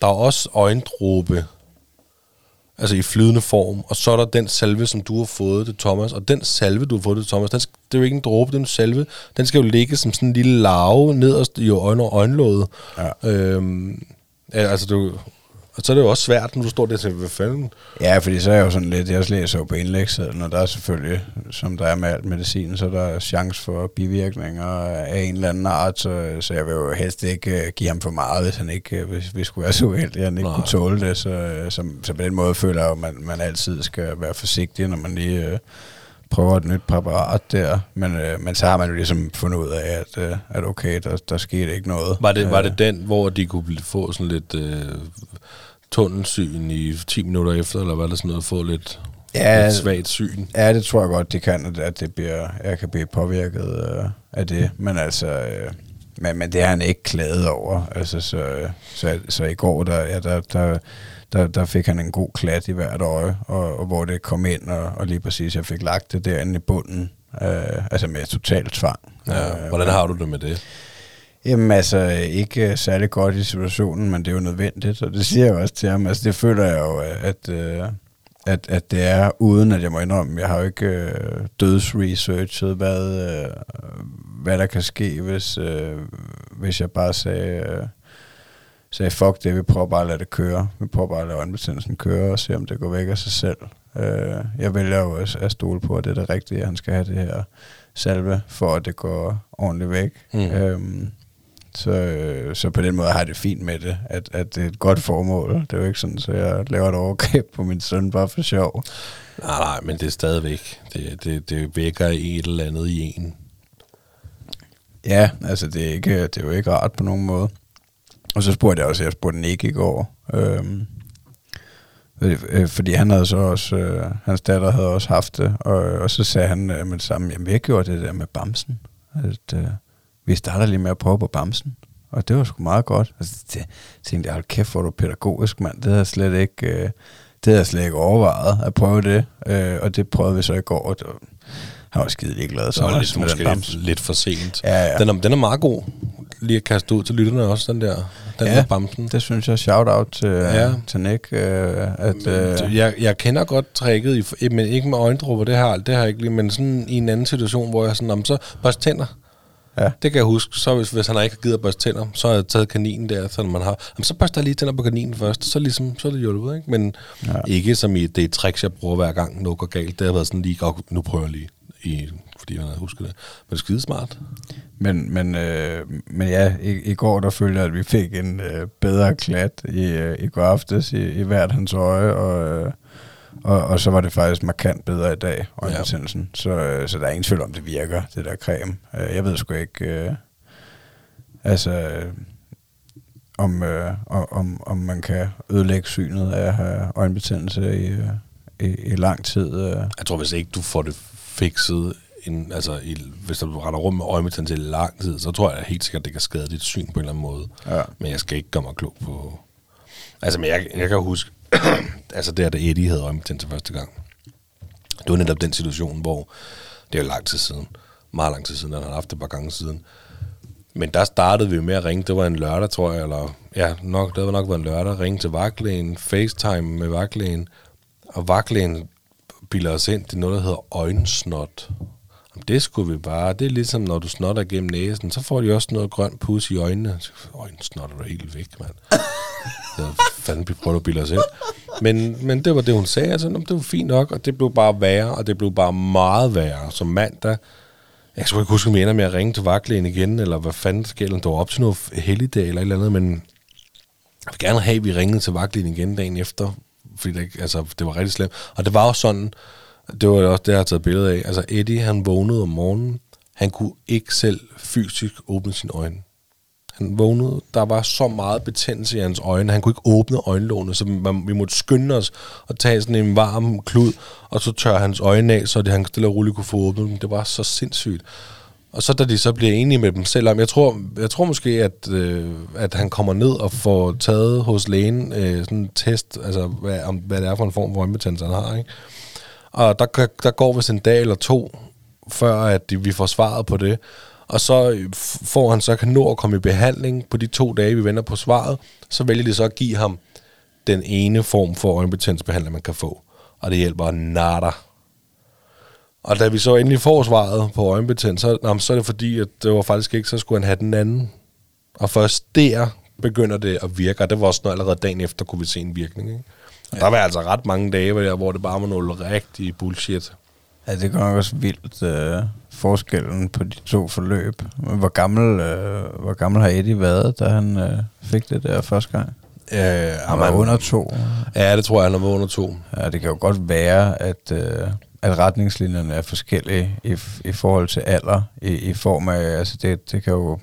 der er også øjendråbe, altså i flydende form, og så er der den salve, som du har fået til Thomas, og den salve, du har fået til Thomas, den, sk- det er jo ikke en dråbe, det er en salve, den skal jo ligge som sådan en lille larve nederst i øjne og øjenlåget. Ja. Øhm, altså du, Og så er det jo også svært, når du står der til, hvad fanden? Ja, fordi så er jeg jo sådan lidt, jeg læser jo på indlægssedlen, og der er selvfølgelig, som der er med alt medicin, så der er chance for bivirkninger af en eller anden art, så, så jeg vil jo helst ikke uh, give ham for meget, hvis han ikke, uh, hvis vi skulle være så uheldige, at han ikke Nej. kunne tåle det, så, så, så på den måde føler jeg jo, at man, man altid skal være forsigtig, når man lige uh, prøver et nyt præparat der, men, uh, men så har man jo ligesom fundet ud af, at, uh, at okay, der, der skete ikke noget. Var det, var Øh, det den, hvor de kunne få sådan lidt øh, tunnelsyn i 10 minutter efter, eller var det sådan noget, få lidt, Ja, lidt svagt syn? Ja, det tror jeg godt, det kan, at det bliver, jeg kan blive påvirket øh, af det. Men altså, øh, men, men det har han ikke klaget over. Altså, så, øh, så, så i går, der, ja, der, der, der, der fik han en god klat i hvert øje, og, og hvor det kom ind, og, og lige præcis, jeg fik lagt det derinde i bunden, øh, altså med total tvang. Ja, Øh, hvordan har du det med det? Jamen altså, ikke øh, særlig godt i situationen, men det er jo nødvendigt, og det siger jeg også til ham. Altså det føler jeg jo, at, øh, at, at det er, uden at jeg må indrømme, jeg har jo ikke øh, dødsresearchet, hvad, øh, hvad der kan ske, hvis, øh, hvis jeg bare sagde, øh, sagde, fuck det, vi prøver bare at lade det køre. Vi prøver bare at lade øjenbetændelsen køre og se, om det går væk af sig selv. Øh, jeg vælger jo at, at stole på, at det er det rigtige, at han skal have det her salve, for at det går ordentligt væk. Mm. Øhm, så, øh, så på den måde har jeg det fint med det, at, at det er et godt formål. Det er jo ikke sådan, at jeg laver et overgreb på min søn bare for sjov. Nej, nej, men det er stadigvæk. Det, det, det vækker et eller andet i en. Ja, altså det er, ikke, det er jo ikke rart på nogen måde. Og så spurgte jeg også, jeg spurgte Nick i går, øhm, øh, øh, fordi han havde så også, øh, hans datter havde også haft det, og, og så sagde han øh, med det samme, jamen vi har gjort det der med bamsen, at øh, vi starter lige med at prøve på bamsen, og det var sgu meget godt. Altså, det, tænkte jeg, hold kæft, hvor du pædagogisk, mand, det havde jeg slet ikke, øh, det havde jeg slet ikke overvejet at prøve det, øh, og det prøvede vi så i går, og det var, han var skide ligeglad, så Så er også lidt, med måske lidt, lidt for sent. Ja, ja. Den, er, den er meget god. Lige at kaste ud til lytterne også, den der. Den Ja, der bamsen. Det synes jeg, shout-out til, Ja. ja. til Nick, øh, at... Øh, Jeg, jeg kender godt tricket, i, men ikke med øjendråber, det har, det har jeg ikke lige, men sådan i en anden situation, hvor jeg sådan, om så børst tænder. Ja. Det kan jeg huske. Så hvis, hvis han ikke har givet at børste tænder, så har jeg taget kaninen der, så man har. Jamen, så børster jeg lige tænder på kaninen først, så, ligesom, så er det hjulpet, ikke? Men ja. Ikke som i det er et trick, jeg bruger hver gang noget går galt. Det har været sådan lige, "Åh, nu prøver jeg lige, i, fordi jeg havde husket det. Men det er skidesmart. men, men, øh, men ja, i, i går der følte jeg, at vi fik en øh, bedre klat i, øh, i går aftes i, i hvert hans øje, og, øh, og, og så var det faktisk markant bedre i dag, øjenbetændelsen. Ja. Så, øh, så der er ingen tvivl om, det virker, det der creme. Øh, jeg ved sgu ikke, øh, altså... Øh, om, øh, om, om man kan ødelægge synet af at have øjenbetændelse i, i, i lang tid. Øh. Jeg tror, hvis ikke du får det fikset, en, altså i, hvis du render rundt med øjebetændelse i lang tid, så tror jeg helt sikkert, det kan skade dit syn på en eller anden måde. Ja. Men jeg skal ikke gøre mig klog på... Altså, men jeg, jeg kan huske, <clears throat> altså der, da Eddie havde øjebetændelse første gang. Det var netop den situation, hvor det er jo lang tid siden. Meget lang tid siden, han har haft det et par gange siden. Men der startede vi med at ringe. Det var en lørdag, tror jeg, eller ja, nok, det var nok været en lørdag. Ringe til vagtlægen, FaceTime med vagtlægen. Og vagtlægen bilder os ind, det er noget, der hedder øjensnot. Det skulle vi bare. Det er ligesom, når du snotter gennem næsen, så får de også noget grønt pus i øjnene. Øjensnot snotter helt væk, mand. Så fanden vi prøver at bilde os ind. Men, men det var det, hun sagde. Altså, "Nå, det var fint nok, og det blev bare værre, og det blev bare meget værre. Som mandag, jeg skulle ikke huske, om jeg ender med at ringe til vagtlægen igen, eller hvad fanden sker, eller det var op til noget helligdag eller et eller andet, men jeg vil gerne have, at vi ringede til vagtlægen igen dagen efter, fordi det, altså, det var rigtig slemt. Og det var også sådan, det var også det, jeg har taget billede af. Altså Eddie, han vågnede om morgenen, han kunne ikke selv fysisk åbne sine øjne. Han vågnede, der var så meget betændelse i hans øjne, han kunne ikke åbne øjenlågene, så man, vi måtte skynde os og tage sådan en varm klud, og så tørre hans øjne af, så det, han stille og roligt kunne få åbnet dem. Det var så sindssygt. Og så da de så bliver enige med dem selv om, jeg tror, jeg tror måske, at, øh, at han kommer ned og får taget hos lægen øh, sådan en test, altså hvad, om, hvad det er for en form for øjenbetændelse, han har, ikke? Og der, der går vist en dag eller to, før at vi får svaret på det. Og så øh, får han så kan nå at komme i behandling på de to dage, vi venter på svaret. Så vælger de så at give ham den ene form for øjenbetændelsesbehandling, man kan få. Og det hjælper nada. Og da vi så endelig får svaret på øjenbetændelse, så, så er det fordi, at det var faktisk ikke, så skulle han have den anden. Og først der begynder det at virke, og det var også noget allerede dagen efter, kunne vi se en virkning. Ikke? Og der var altså ret mange dage, hvor, der, hvor det bare var noget rigtig bullshit. Ja, det gør også vildt øh, forskellen på de to forløb. Hvor gammel, øh, hvor gammel har Eddie været, da han øh, fik det der første gang? Øh, Han var under to. Ja, det tror jeg, han var under to. Ja, det kan jo godt være, at, øh, at retningslinjerne er forskellige i, i forhold til alder, i, i form af, altså det, det kan jo,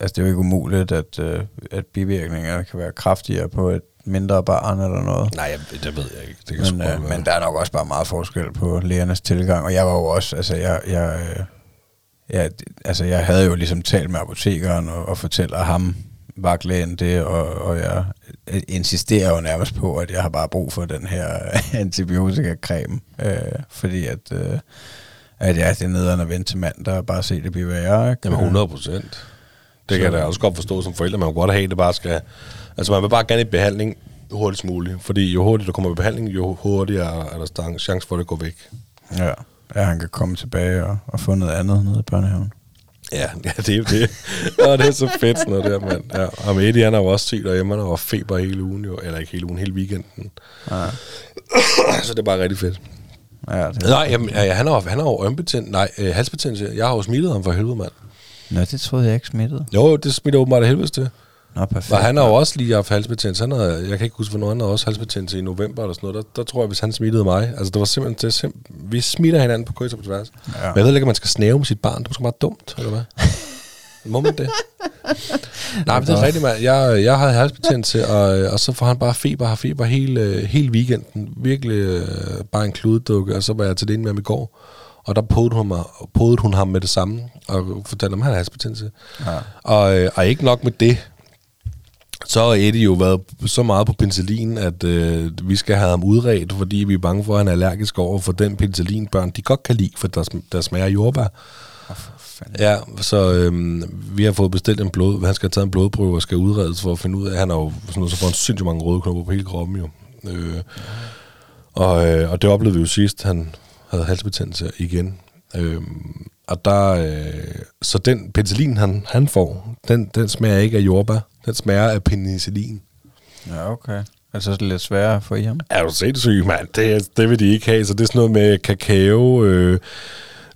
altså det er jo ikke umuligt, at, øh, at bivirkningerne kan være kraftigere på et mindre barn eller noget. Nej, jeg, det ved jeg ikke. Det kan Men, øh, men der er nok også bare meget forskel på lægernes tilgang, og jeg var jo også, altså jeg, jeg, øh, jeg, altså jeg havde jo ligesom talt med apotekeren og, og fortæller ham, vagtlægen det, og, og jeg insisterer jo nærmest på, at jeg har bare brug for den her <laughs> antibiotika-creme, øh, fordi at, øh, at ja, det er nederen at vente til mandag og bare se det blive værre. Ikke? Jamen 100 procent. Det kan Så- jeg da også godt forstå som forældre. Man kan godt have, at det bare skal... Altså, man vil bare gerne i behandling hurtigst muligt. Fordi jo hurtigere du kommer i behandling, jo hurtigere er der stang- chance for, at det går væk. Ja, ja, han kan komme tilbage og, og få noget andet nede i børnehaven. Ja, <laughs> ja det er det. og det er så fedt sådan noget der, mand. Ja. Og med Eddie, han har jo også syg derhjemme. Han har feber hele ugen, jo. Eller ikke hele ugen, hele weekenden. Ja, <clears throat> så det er bare rigtig fedt. ja det, Nej, jamen, ja, han har, han har jo ømbetændelse. Nej, øh, halsbetændelse. Jeg har jo smittet ham for helvede, mand. Nå, det troede jeg ikke smittede. Jo, det smitter åbenbart af helvede til. Nå, perfekt. Og han har jo også lige haft halsbetændelse. Han har, jeg kan ikke huske, hvornår han har også halsbetændelse i november eller sådan noget. Der, der tror jeg, hvis han smittede mig. Altså, det var simpelthen det. er Sim- vi smitter hinanden på kryds og på tværs. Ja. Men jeg ved ikke, om man skal snæve med sit barn. Det er måske bare dumt, eller hvad? Må man det? <laughs> Nej, men det er rigtigt, mand. Jeg, jeg havde halsbetændelse, og, og så får han bare feber, har feber hele, hele weekenden. Virkelig øh, bare en kluddukke, og så var jeg til det med ham i går. Og der podede hun, mig, podede hun ham med det samme, og fortalte, om han havde halsbetændelse. Ja. Og, øh, og ikke nok med det, så har Eddie jo været så meget på penicillin, at øh, vi skal have ham udredt, fordi vi er bange for, at han er allergisk over for den penicillin, børn de godt kan lide, for der, der smager jordbær. Fanden. Ja, så øhm, vi har fået bestilt en blod, han skal have taget en blodprøve og skal udredes for at finde ud af, han har jo sådan noget, så får han sindssygt mange røde knopper på hele kroppen jo. Øh, og, øh, og det oplevede vi jo sidst, han havde halsbetændelse igen. Øh, og der, øh, så den penicillin, han, han får, den, den smager ikke af jordbær, den smager af penicillin. Ja, okay. Altså, så er det lidt sværere i ham. Er du sindssyg, mand? Det, det vil de ikke have. Så det er sådan noget med kakao, øh,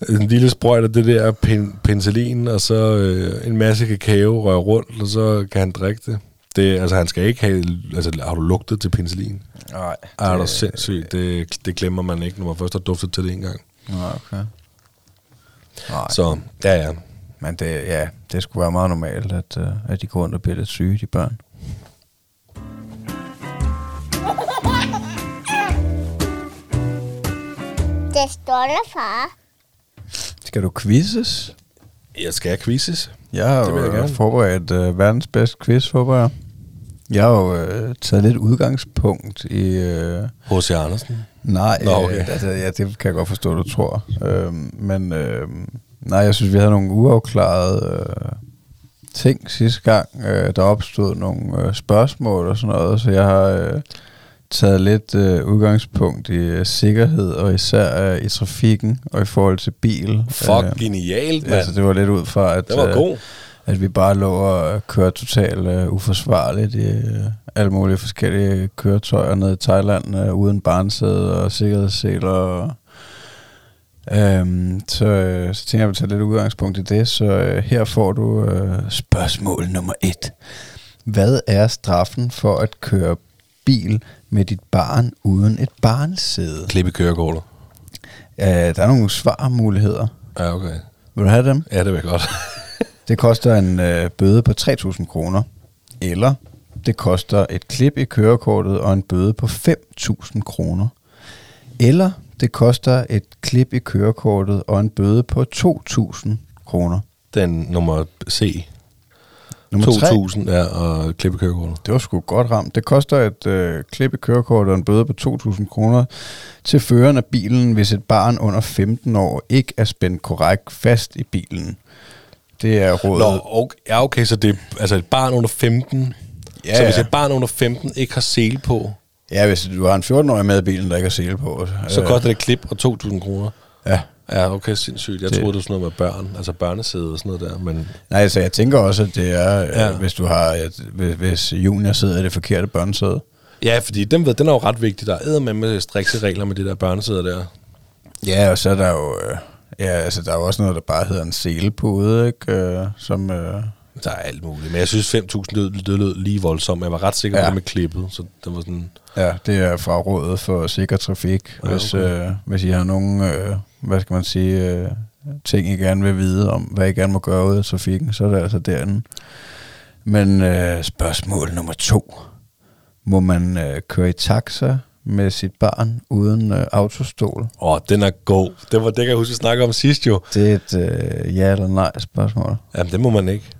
en lille sprøjt af det der pen, penicillin, og så øh, en masse kakao rører rundt, og så kan han drikke det. det. Altså, han skal ikke have... Altså, har du lugtet til penicillin? Nej. Er du sindssyg? Det, det glemmer man ikke, når man først har duftet til det en gang. Nej, okay. Nej, Så, ja, ja. men det, ja, det skulle være meget normalt, at, uh, at de går rundt og bliver lidt syge, de børn. Det står der, far. Skal du quizzes? Jeg skal quizzes. Jeg har Det vil jeg jo gerne. forberedt uh, verdens bedste quiz, håber jeg. Jeg har jo uh, taget lidt udgangspunkt i... Uh, H.C. Andersen. Nej, Nå, Nå, okay. øh, altså, ja, det kan jeg godt forstå, du tror. Uh, men uh, nej, jeg synes, vi havde nogle uafklarede uh, ting sidste gang. Uh, der opstod nogle uh, spørgsmål og sådan noget, så jeg har uh, taget lidt uh, udgangspunkt i uh, sikkerhed, og især uh, i trafikken og i forhold til bil. Fuck, Øh, genialt, mand. Altså, det var lidt ud fra, at, det var øh, god. At vi bare lå og kørte totalt øh, uforsvarligt i øh, alle mulige forskellige køretøjer nede i Thailand, øh, uden barnsæde og sikkerhedsseler. Og, øhm, så, øh, så tænker jeg, at vi tager lidt udgangspunkt i det. Så øh, her får du øh, spørgsmål nummer et. Hvad er straffen for at køre bil med dit barn uden et barnsæde? Klip i kørekortet. Øh, der er nogle svarmuligheder. Ja, okay. Vil du have dem? Ja, det vil jeg godt. Det koster en øh, bøde på 3.000 kroner, eller det koster et klip i kørekortet og en bøde på 5.000 kroner. Eller det koster et klip i kørekortet og en bøde på 2.000 kroner. Den nummer C. Nummer 3, 2.000 ja, og klip i kørekortet. det var sgu godt ramt. Det koster et øh, klip i kørekortet og en bøde på 2.000 kroner til føreren af bilen, hvis et barn under 15 år ikke er spændt korrekt fast i bilen. Det er rådet. Nå, okay, ja, okay, så det er altså et barn under 15. Ja, så hvis ja. et barn under 15 ikke har sele på, Ja, hvis du har en 14-årig med i bilen, der ikke har sele på. så øh, koster det et klip og 2.000 kroner. Ja, Ja, okay, sindssygt. Jeg Det- troede, det var sådan noget med børn, altså børnesæde og sådan noget der, men Nej, så jeg tænker også, at det er, ja. Ja. hvis du har, at, hvis, hvis junior sidder i det forkerte børnesæde. ja, fordi den, ved, den er jo ret vigtig. Der er med med strikse regler med de der børnesæder der. Ja, og så er der jo, øh, ja, altså der er jo også noget, der bare hedder en selepude, ikke? Øh, som, øh, Der er alt muligt. Men jeg synes, 5.000 lød, det lød lige voldsomt. Jeg var ret sikker på Ja. det med klippet, så det var sådan... ja, det er fra Rådet for Sikker Trafik. Ja, Hvis, okay. øh, hvis I har nogle, øh, hvad skal man sige, øh, ting, I gerne vil vide om, hvad I gerne må gøre ude i trafikken, så er det altså derinde. Men øh, spørgsmål nummer to. Må man øh, køre i taxa med sit barn uden øh, autostol? Åh, oh, den er god. Det var det, kan jeg huske, vi snakkede om sidst jo. Det er et øh, ja eller nej spørgsmål. Jamen, det må man ikke.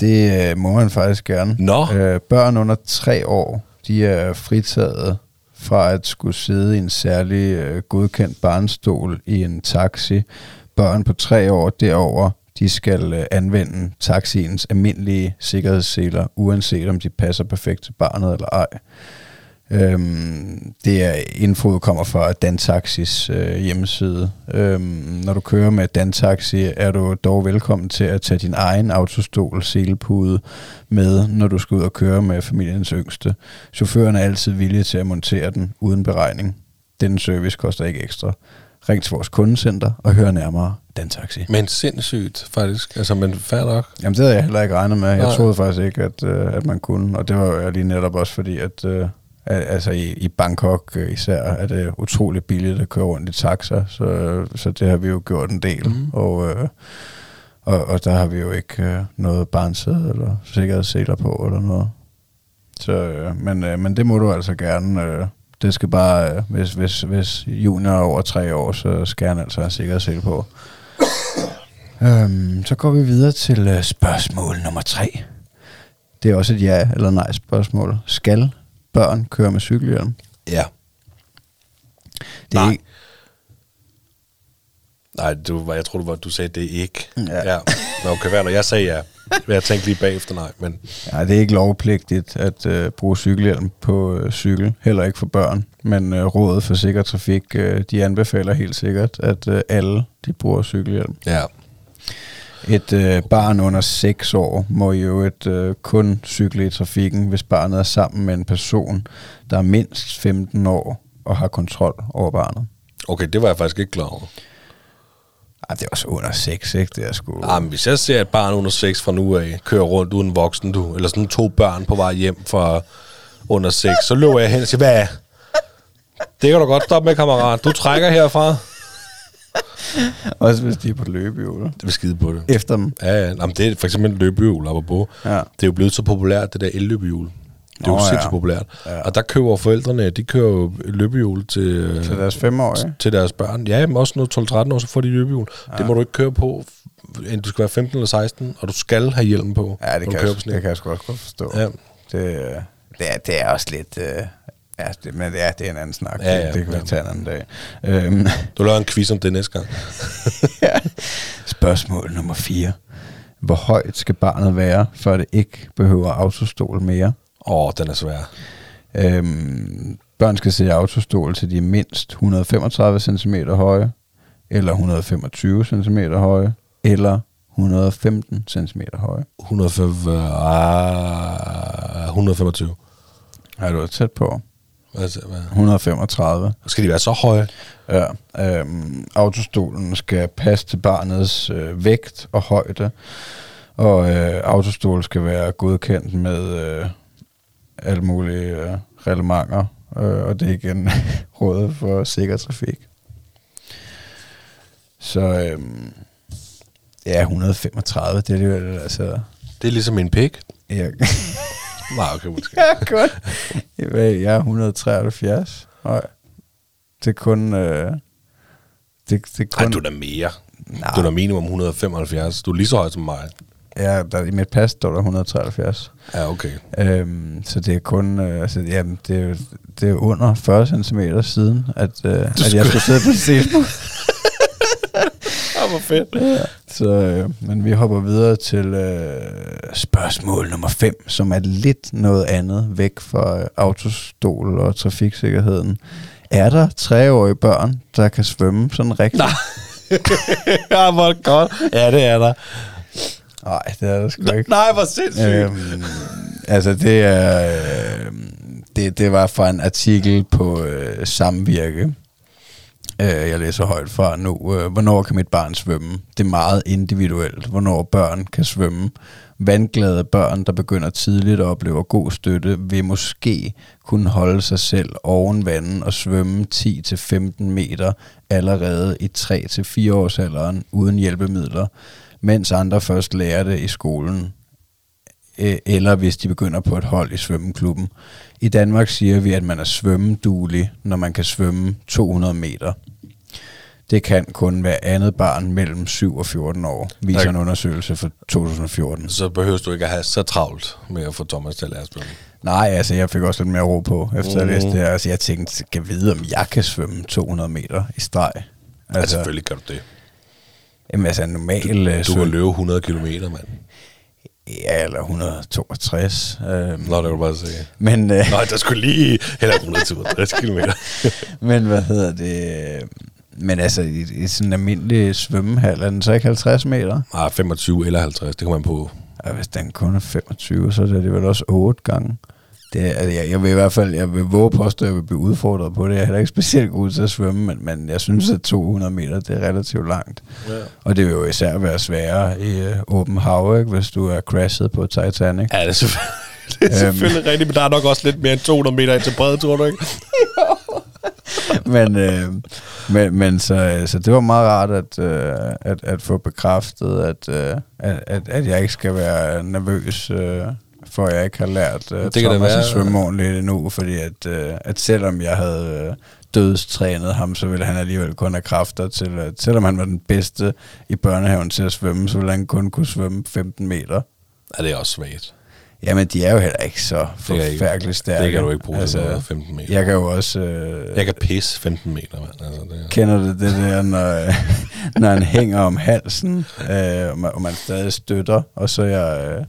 Det øh, må man faktisk gerne. Nå. Øh, børn under tre år, de er fritaget fra at skulle sidde i en særlig øh, godkendt barnstol i en taxi. Børn på tre år derover, de skal øh, anvende taxiens almindelige sikkerhedsseler, uanset om de passer perfekt til barnet eller ej. Øhm, det er info, kommer fra Dantaxis øh, hjemmeside. Øhm, når du kører med Dantaxi, er du dog velkommen til at tage din egen autostol selepude med, når du skal ud og køre med familiens yngste. Chaufføren er altid villig til at montere den uden beregning. Den service koster ikke ekstra. Ring til vores kundecenter og hør nærmere Dantaxi. Men sindssygt, faktisk. Altså, men fair nok. Jamen det havde jeg heller ikke regnet med. Jeg Nej. troede faktisk ikke, at, øh, at man kunne. Og det var jo lige netop også fordi, at øh, al- altså i, i Bangkok øh, især er det utrolig billigt at køre rundt i taxa. Så, så det har vi jo gjort en del. Mm. Og, øh, og, og der har vi jo ikke øh, noget barnsæde eller sikkerhedsseler på eller noget. Så, øh, men, øh, men det må du altså gerne. Øh, det skal bare, øh, hvis, hvis, hvis junior er over tre år, så skal han altså have sikkerhedssele på. Øhm, så går vi videre til øh, spørgsmål nummer tre. Det er også et ja eller nej spørgsmål. Skal børn køre med cykelhjelm? Ja. Det er Nej. ikke, Nej, du, var- jeg tror, du, var, du sagde det ikke. Ja. ja. Nå, okay, hvad? Jeg sagde ja. Jeg tænkte lige bagefter nej, men ja, det er ikke lovpligtigt at øh, bruge cykelhjelm på øh, cykel, heller ikke for børn. Men øh, Rådet for Sikker Trafik, øh, de anbefaler helt sikkert, at øh, alle de bruger cykelhjelm. ja. Et øh, barn under 6 år må jo et øh, kun cykle i trafikken, hvis barnet er sammen med en person, der er mindst 15 år og har kontrol over barnet. Okay, det var jeg faktisk ikke klar over. Ej, det er også under 6, ikke? Det er sgu... Ah, men hvis jeg ser et barn under 6 fra nu af køre rundt uden voksen, du, eller sådan to børn på vej hjem fra under 6, så løber jeg hen og siger, hvad? Det kan du godt stoppe med, kammerat. Du trækker herfra. Også hvis de er på løbehjul. Det vil skide på det. Efter dem. Ja, ja. Jamen, det er for eksempel løbehjul, apropos. Ja. Det er jo blevet så populært, det der elløbehjul. Det er jo Nå, ja. sindssygt populært. Ja. Og der køber forældrene, de kører jo løbehjul til, Til deres femårige. til deres børn. Ja, men også noget 12-13 år, så får de løbehjul. Ja. Det må du ikke køre på, end du skal være 15 eller 16, og du skal have hjelm på. Ja, det kan, jeg, det kan jeg sgu også godt forstå. Ja. Det, øh, det, er, det er også lidt... Øh, ja, det, men ja, det er en anden snak. Ja, ja, det, det kan vi ja. tage en anden dag. Øhm, Du laver en quiz om det næste gang. <laughs> ja. Spørgsmål nummer 4. Hvor højt skal barnet være, før det ikke behøver autostol mere? Åh, oh, den er svær. Øhm, børn skal sidde i autostol til de er mindst 135 cm høje, eller 125 cm høje, eller 115 cm høje. 105, ah, 125. Er du tæt på? Altså, hvad? 135. Skal de være så høje? Ja, øhm, autostolen skal passe til barnets øh, vægt og højde, og øh, autostol skal være godkendt med øh, alle mulige øh, reglementer, øh, og det er igen <laughs> rådet for sikker trafik. Så øhm, ja, 135, det er det altså... Det er ligesom en pik. Jeg, <laughs> Nej, okay, måske. <laughs> ja, godt. Jeg er 173 høj. Det er kun... Øh, det, det er kun Ej, du er da mere. Nej. Du er da minimum 175. Du er lige så høj som mig. Ja, der, i mit pas står der 173. Ja, okay. Øhm, så det er kun, øh, altså, jamen, det, er, det er under 40 cm siden, at, øh, at jeg skulle sidde på Sesbo. <laughs> Ja, hvor fedt. Så, øh, men vi hopper videre til øh, spørgsmål nummer 5, som er lidt noget andet væk fra øh, autostol og trafiksikkerheden. Er der treårige børn, der kan svømme sådan rigtigt? Nej. <laughs> ja, hvor godt. Ja, det er der. Nej, det er der sgu ikke. Nej, hvor sindssygt. Øhm, altså, det er... Øh, det, det var fra en artikel på øh, Samvirke. Øh, jeg læser højt fra nu. Øh, hvornår kan mit barn svømme? Det er meget individuelt, hvornår børn kan svømme. Vandglade børn, der begynder tidligt og oplever god støtte, vil måske kunne holde sig selv oven vandet og svømme 10-15 meter allerede i 3-4 års alderen uden hjælpemidler, mens andre først lærer det i skolen øh, eller hvis de begynder på et hold i svømmeklubben. I Danmark siger vi, at man er svømmeduelig, når man kan svømme 200 meter. Det kan kun være andet barn mellem 7 og 14 år, viser Okay. en undersøgelse fra 2014. Så behøver du ikke at have så travlt med at få Thomas til at lære at svømme. Nej, altså jeg fik også lidt mere ro på, efter mm. jeg Mhm. læste det her. Altså jeg tænkte, skal jeg vide, om jeg kan svømme 200 meter i streg? Altså, altså selvfølgelig kan du det. Jamen altså normal øh, Du kan løbe 100 km, mand. Ja, eller 162. Øhm, Nå, det kan du bare sige. men, øh, Nej, der skulle lige heller 160 <laughs> km. men hvad hedder det? Men altså, i, i sådan en almindelig svømmehal, er den så ikke 50 meter? Nej, 25 eller 50, det kommer man på. Og hvis den kun er 25, så er det vel også 8 gange. Det, altså, jeg, jeg vil i hvert fald, jeg vil våge påstå, at jeg vil blive udfordret på det. Jeg er heller ikke specielt god til at svømme, men, men jeg synes, at 200 meter, det er relativt langt. Ja. Og det vil jo især være sværere i øh, åben hav, ikke, hvis du er crashet på Titanic. Ja, det er selvfølgelig, <laughs> det er selvfølgelig rigtigt, men der er nok også lidt mere end 200 meter ind til bredde, tror du ikke? <laughs> men, øh, men, men så, så det var meget rart at, øh, at, at få bekræftet, at, øh, at, at, at jeg ikke skal være nervøs, øh, for jeg ikke har lært øh, Det det kan Thomas være- at svømme ordentligt endnu, fordi at, øh, at selvom jeg havde øh, dødstrænet ham, så ville han alligevel kun have kræfter til, at selvom han var den bedste i børnehaven til at svømme, så ville han kun kunne svømme 15 meter. Ja, det er også svagt. Jamen, de er jo heller ikke så forfærdeligt stærke. Det kan du ikke bruge altså, til noget, 15 meter. Jeg kan jo også... Øh, Jeg kan pisse 15 meter, mand. Altså, det er... Kender du det der, når, <laughs> når han hænger om halsen, øh, og, man, og man stadig støtter, og så jeg... Øh,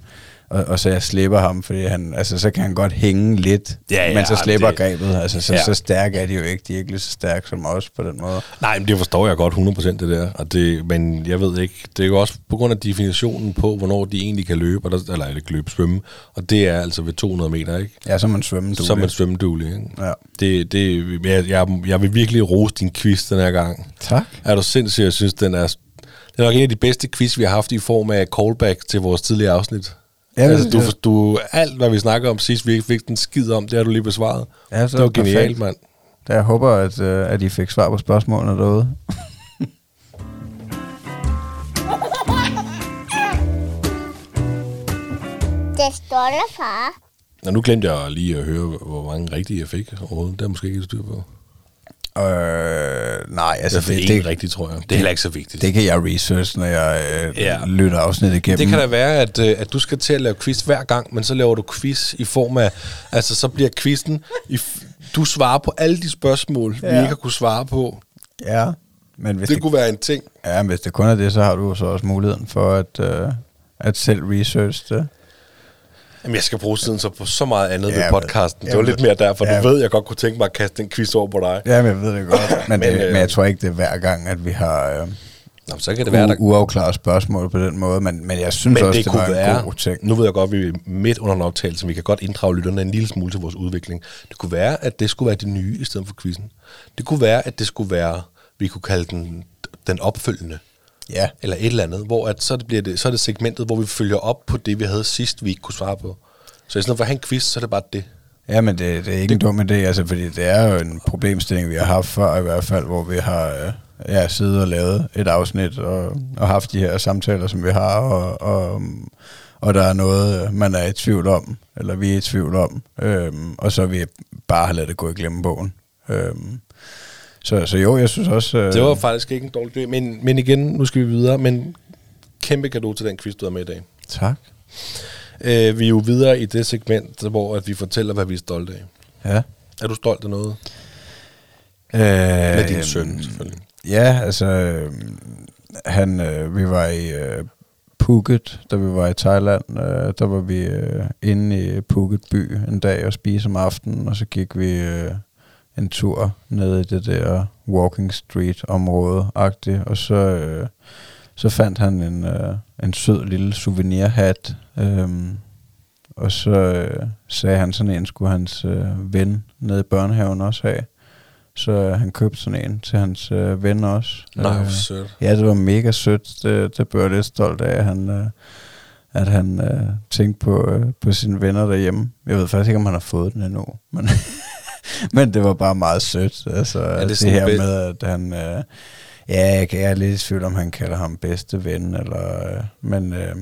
og, og så jeg slipper ham, fordi han, altså, så kan han godt hænge lidt, Ja, ja, men så slipper det- grebet. Altså, så, Ja. så stærke er de jo ikke. De er ikke lige så stærke som os på den måde. Nej, men det forstår jeg godt 100% det der. Og det, men jeg ved ikke, det er jo også på grund af definitionen på, hvornår de egentlig kan løbe, og der, eller ikke løbe, svømme. Og det er altså ved 200 meter, ikke? Ja, så er man svømme Så er man svømmeduelig, ikke? Ja. Det, det, jeg, jeg, jeg vil virkelig rose din quiz den her gang. Tak. Er du sindssyg? Jeg synes, den er, det er nok en af de bedste quiz, vi har haft i form af callback til vores tidligere afsnit. Ja, altså, du, du, alt, hvad vi snakker om sidst, vi ikke fik den skid om, det har du lige besvaret. Ja, så det var genialt, mand. Jeg håber, at, øh, at I fik svar på spørgsmålene derude. <laughs> Det står der, far. Og nu glemte jeg lige at høre, hvor mange rigtige jeg fik overhovedet. Det er måske ikke styr på. Øh, nej, altså Altså, det, det, det, det, rigtigt, tror jeg. Det er heller ikke så vigtigt. det kan jeg research, når jeg øh, Ja. lytter afsnittet igennem. Det kan da være, at, øh, at du skal til at lave quiz hver gang, men så laver du quiz i form af... Altså, så bliver quizzen... I, du svarer på alle de spørgsmål, ja. vi ikke har kunne svare på. Ja, men hvis Det det, kunne være en ting. ja, men hvis det kun er det, så har du så også muligheden for at, øh, at selv research det. Jamen, jeg skal bruge tiden så på så meget andet ja, ved podcasten. Det var lidt mere derfor. ja. Du ved, jeg godt kunne tænke mig at kaste en quiz over på dig. Ja, men jeg ved det godt. <laughs> Men, Men, det, øh, men jeg tror ikke, det er hver gang, at vi har øh, Nå, så kan det være, der... uafklarede spørgsmål på den måde. Men, men jeg synes Men også, det, det, kunne var en være, god ting. nu ved jeg godt, at vi er midt under en optagelse, så vi kan godt inddrage lytterne en lille smule til vores udvikling. Det kunne være, at det skulle være det nye i stedet for quizzen. Det kunne være, at det skulle være, vi kunne kalde den, den opfølgende, Ja, eller et eller andet, hvor at, så, det bliver det, så er det segmentet, hvor vi følger op på det, vi havde sidst, vi ikke kunne svare på. Så i stedet for at have en quiz, så er det bare det. Ja, men det, det er ikke det, en dum idé, altså, fordi det er jo en problemstilling, vi har haft før i hvert fald, hvor vi har øh, ja, siddet og lavet et afsnit og, og haft de her samtaler, som vi har, og, og, og der er noget, man er i tvivl om, eller vi er i tvivl om, øhm, og så vi bare har ladet det gå i glemmebogen. Øhm, så, så jo, jeg synes også... Øh, Det var faktisk ikke en dårlig idé, men, men igen, nu skal vi videre, men kæmpe gave til den quiz, du har med i dag. Tak. Øh, vi er jo videre i det segment, hvor at vi fortæller, hvad vi er stolte af. Ja. Er du stolt af noget? Øh, Med din søn, selvfølgelig. Ja, altså... øh, han, øh, vi var i øh, Phuket, da vi var i Thailand. Øh, der var vi øh, inde i Phuket by en dag og spise om aftenen, og så gik vi øh, en tur ned i det der Walking Street-område-agtigt, og så, øh, så fandt han en, øh, en sød lille souvenirhat, øh, og så øh, sagde han sådan en, skulle hans øh, ven nede i børnehaven også have. Så øh, han købte sådan en til hans øh, ven også. Nej, Øh, sødt. Ja, det var mega sødt. Det, det blev jeg lidt stolt af, at han, øh, at han øh, tænkte på, øh, på sine venner derhjemme. Jeg ved faktisk ikke, om han har fået den endnu. Men, <laughs> men det var bare meget sødt. Altså, det det, det her med, at han... Øh, ja, jeg, jeg er lidt i tvivl, om han kalder ham bedste ven. Eller, øh, men, øh,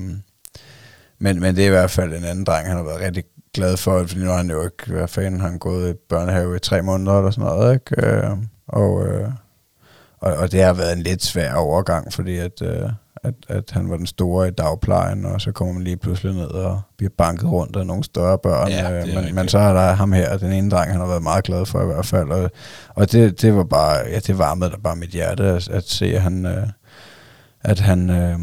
men, men det er i hvert fald en anden dreng, han har været rigtig glad for, fordi nu har han jo ikke, hvad fanden, han gået i børnehave i tre måneder eller sådan noget, ikke? Øh, og, øh, og, og det har været en lidt svær overgang, fordi at, øh, at, at han var den store i dagplejen, og så kommer man lige pludselig ned og bliver banket rundt af nogle større børn. Ja, øh, men, rigtigt. men så er der ham her, den ene dreng, han har været meget glad for i hvert fald. Og, og det, det var bare, ja, det varmede da bare mit hjerte at, at se, at han, øh, at han øh,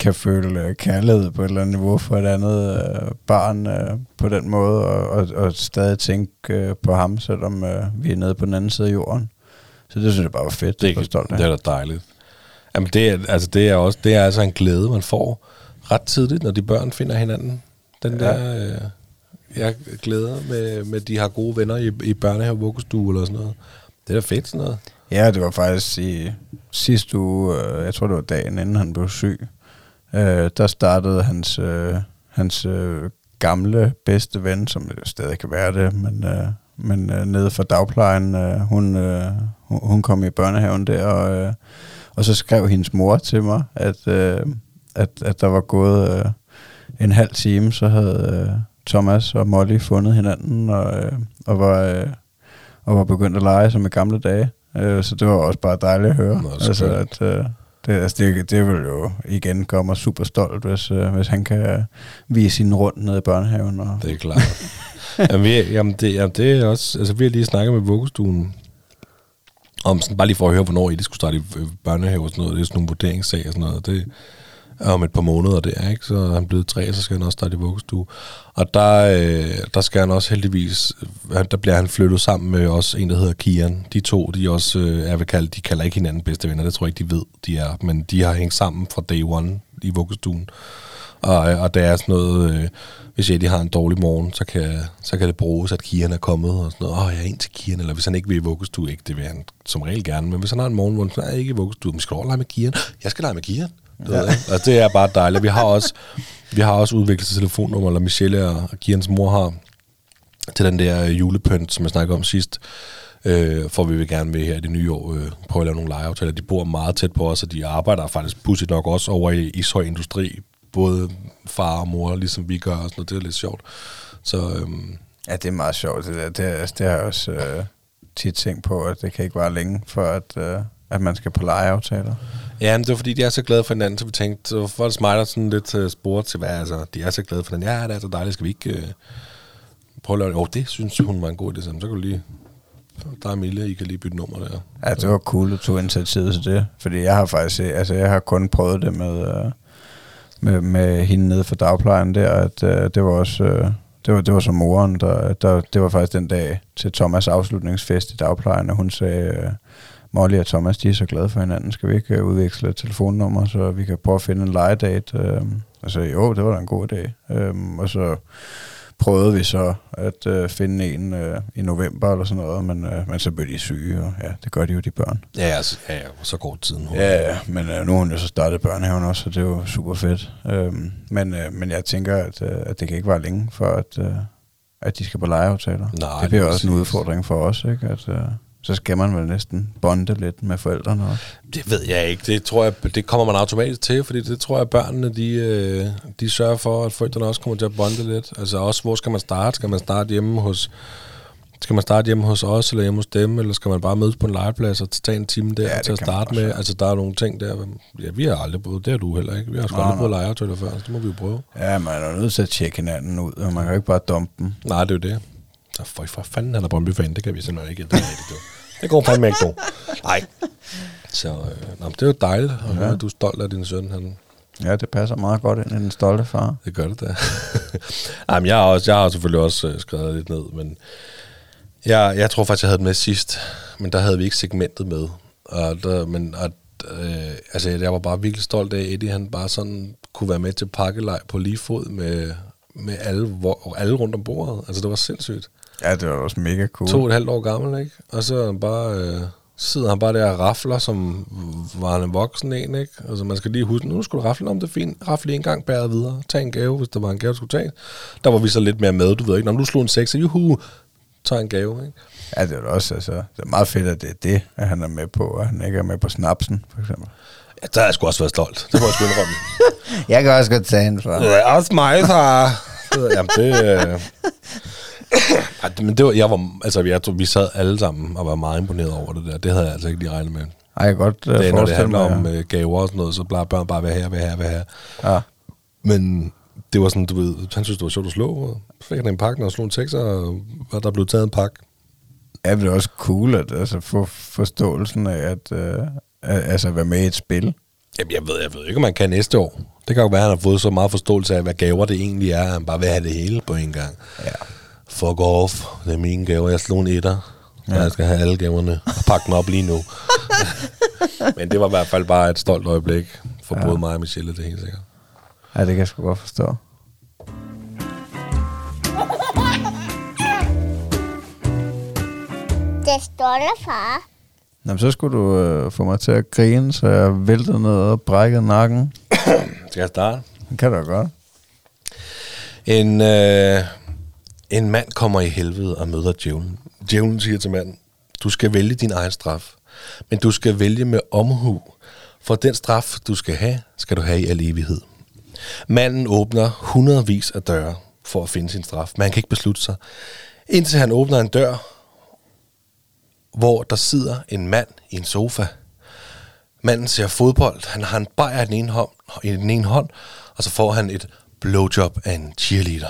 kan føle øh, kærlighed på et eller andet niveau for et andet øh, barn øh, på den måde, og, og, og stadig tænke øh, på ham, selvom øh, vi er nede på den anden side af jorden. Så det synes jeg bare var fedt. Det er, stolt af. det er da dejligt. Jamen det er, altså det er også det er altså en glæde, man får ret tidligt, når de børn finder hinanden. Den Ja. der øh, jeg glæder med, med, de har gode venner i, i børnehave, vuggestue eller sådan noget. Det er da fedt sådan noget. Ja, det var faktisk i sidste uge, øh, jeg tror det var dagen inden han blev syg, øh, der startede hans, øh, hans øh, gamle bedste ven, som stadig kan være det, men, øh, men øh, nede fra dagplejen, øh, hun, øh, hun, hun kom i børnehaven der, og, øh, og så skrev hendes mor til mig, at, øh, at, at der var gået øh, en halv time, så havde øh, Thomas og Molly fundet hinanden, og, øh, og var... Øh, og var begyndt at lege som i gamle dage. Øh, så det var også bare dejligt at høre. Nå, altså, at, øh, det, altså det, det vil jo igen gøre mig super stolt, hvis, øh, hvis han kan vise sin rundt ned i børnehaven. Og, Det er klart. <laughs> jamen, vi, jamen, det, jamen, det er også... Altså, vi har lige snakket med vuggestuen om sådan, bare lige for at høre, hvornår I det skulle starte i øh, børnehave og sådan noget. Det er sådan nogle vurderingssag og sådan noget. Det er om et par måneder der, ikke? Så er han blevet tre, så skal han også starte i vuggestue. Og der, øh, der skal han også heldigvis... Øh, der bliver han flyttet sammen med også en, der hedder Kian. De to, de også... Øh, jeg vil kalde, de kalder ikke hinanden bedste venner. Det tror jeg ikke, de ved, de er. Men de har hængt sammen fra day one i vuggestuen. Og, og det er sådan noget, øh, hvis Eddie har en dårlig morgen, så kan, så kan det bruges, at Kian er kommet og sådan noget. Åh, jeg er ind til Kian, eller hvis han ikke vil i vuggestue, ikke, det vil han som regel gerne. Men hvis han har en morgen, hvor han er ikke i vuggestue, men skal du lege med Kian? Jeg skal lege med Kian. Du ja. og det er bare dejligt. Vi har også, vi har også udviklet et telefonnummer, eller Michelle og Kians mor har, til den der øh, julepynt, som jeg snakkede om sidst, øh, for vi vil gerne med her i det nye år øh, prøve at lave nogle legeaftaler. De bor meget tæt på os, og de arbejder faktisk pudsigt nok også over i Ishøj Industri. Både far og mor, ligesom vi gør, og sådan noget. det er lidt sjovt. Så øhm, ja, det er meget sjovt. Det, der. det, altså, det har jeg også øh, tit tænkt på, at det kan ikke være længe, for at, øh, at man skal på legeaftaler. ja, men det var fordi, de er så glade for hinanden, så vi tænkte, så for det der sådan lidt uh, til, hvad altså, de er så glade for hinanden. Ja, det er så dejligt, skal vi ikke øh, prøve at lave det? Jo, det synes hun var en god idé, så kan du lige, der er Mille, I kan lige bytte nummer der. Ja, det var cool, at du tog initiativet til det. Fordi jeg har faktisk, altså jeg har kun prøvet det med, øh, med, med hende nede for dagplejen der, at øh, det var også, øh, det var, det var som moren, der, der, det var faktisk den dag til Thomas afslutningsfest i dagplejen, og hun sagde, øh, Molly og Thomas, de er så glade for hinanden, skal vi ikke øh, udveksle et telefonnummer, så vi kan prøve at finde en legedate? Øh, og så jo, det var da en god dag. Øh, og så prøvede vi så at øh, finde en øh, i november eller sådan noget, men, øh, men så blev de syge, og ja, det gør de jo, de børn. Ja, altså, ja, ja, så går tiden. Ja, ja, men øh, nu har hun jo så startet børnehaven også, så det er jo super fedt. Øhm, men, øh, men jeg tænker, at, øh, at det kan ikke være længe for, at, øh, at de skal på legeaftaler. Nej, det bliver også en udfordring for os, ikke? At, øh, så skal man vel næsten bonde lidt med forældrene også. Det ved jeg ikke. Det tror jeg, det kommer man automatisk til, fordi det tror jeg, børnene, de, øh, de sørger for, at forældrene også kommer til at bonde lidt. Altså også, hvor skal man starte? Skal man starte hjemme hos, skal man starte hjemme hos os, eller hjemme hos dem, eller skal man bare mødes på en legeplads og tage en time der Ja, til at starte også, med? Altså, der er nogle ting der. Ja, vi har aldrig prøvet. Det har du heller ikke. Vi har Nej, aldrig nej. legeaftaler før, så det må vi jo prøve. Ja, man er nødt til at tjekke hinanden ud, og man kan jo ikke bare dumpe dem. Nej, det er jo det. Så for, for fanden, han er Brøndby-fan, det kan vi simpelthen ikke. Det du. Det går fandme ikke nu. Nej. Så øh, nå, det er jo dejligt at høre, at du er stolt af din søn. Han, Ja, det passer meget godt ind i den stolte far. det gør det da. <laughs> Ej, men jeg har, også, jeg har selvfølgelig også øh, skrevet lidt ned, men jeg, jeg tror faktisk, jeg havde det med sidst, men der havde vi ikke segmentet med. Og der, men at, øh, altså, jeg var bare virkelig stolt af, at Eddie han bare sådan kunne være med til pakkelej på lige fod med, med alle, hvor, alle rundt om bordet. Altså, det var sindssygt. Ja, det var også mega cool. To og et halvt år gammel, ikke? Og så er han bare, øh, sidder han bare der og rafler, som var han en voksen en, ikke? Altså man skal lige huske, nu skulle du rafle om det er fint. Rafle en gang, bære videre. Tag en gave, hvis der var en gave, du skulle tage. Der var vi så lidt mere med, du ved ikke. Når du slog en sekser, juhu, tag en gave, ikke? Ja, det er også, altså, det er meget fedt, at det er det, at han er med på, og han ikke er med på snapsen, for eksempel. Ja, der har jeg sgu også været stolt. Det må jeg sgu indrømme. <laughs> Jeg kan også godt tage en for. Det er også mig, far. <laughs> Jamen, det... Øh... Ej, men det var, jeg var, altså, jeg tror, vi sad alle sammen og var meget imponeret over det der. Det havde jeg altså ikke lige regnet med. Ej, jeg kan godt uh, Det er, når det handler mig. om øh, gaver og sådan noget, så plejer børn bare være her, være her, være her. ja. Men det var sådan, du ved, han synes, det var sjovt at slå. Og så fik han en pakke, og slog en sekser, og der blev taget en pakke. Ja, det er også cool at altså, få forståelsen af at, uh, at altså, være med i et spil. Jamen, jeg ved, jeg ved ikke, om man kan næste år. Det kan jo være, at han har fået så meget forståelse af, hvad gaver det egentlig er, at han bare vil have det hele på en gang. Ja. Fuck off. Det er mine gaver. Jeg slog en etter. Ja. Jeg skal have alle gaverne og pakke dem op lige nu. <laughs> Men det var i hvert fald bare et stolt øjeblik for ja. både mig og Michelle, det er helt sikkert. ja, det kan jeg sgu godt forstå. Det stolte far. Nå, men så skulle du øh, få mig til at grine, så jeg væltede ned og brækkede nakken. <coughs> Skal jeg starte? Det kan du godt. En, øh, en mand kommer i helvede og møder djævlen. Djævlen siger til manden, du skal vælge din egen straf, men du skal vælge med omhu, for den straf, du skal have, skal du have i al evighed. Manden åbner hundredvis af døre for at finde sin straf, men han kan ikke beslutte sig, indtil han åbner en dør, hvor der sidder en mand i en sofa. Manden ser fodbold. Han har en bajer i den ene hånd, i den ene hånd og så får han et blowjob af en cheerleader.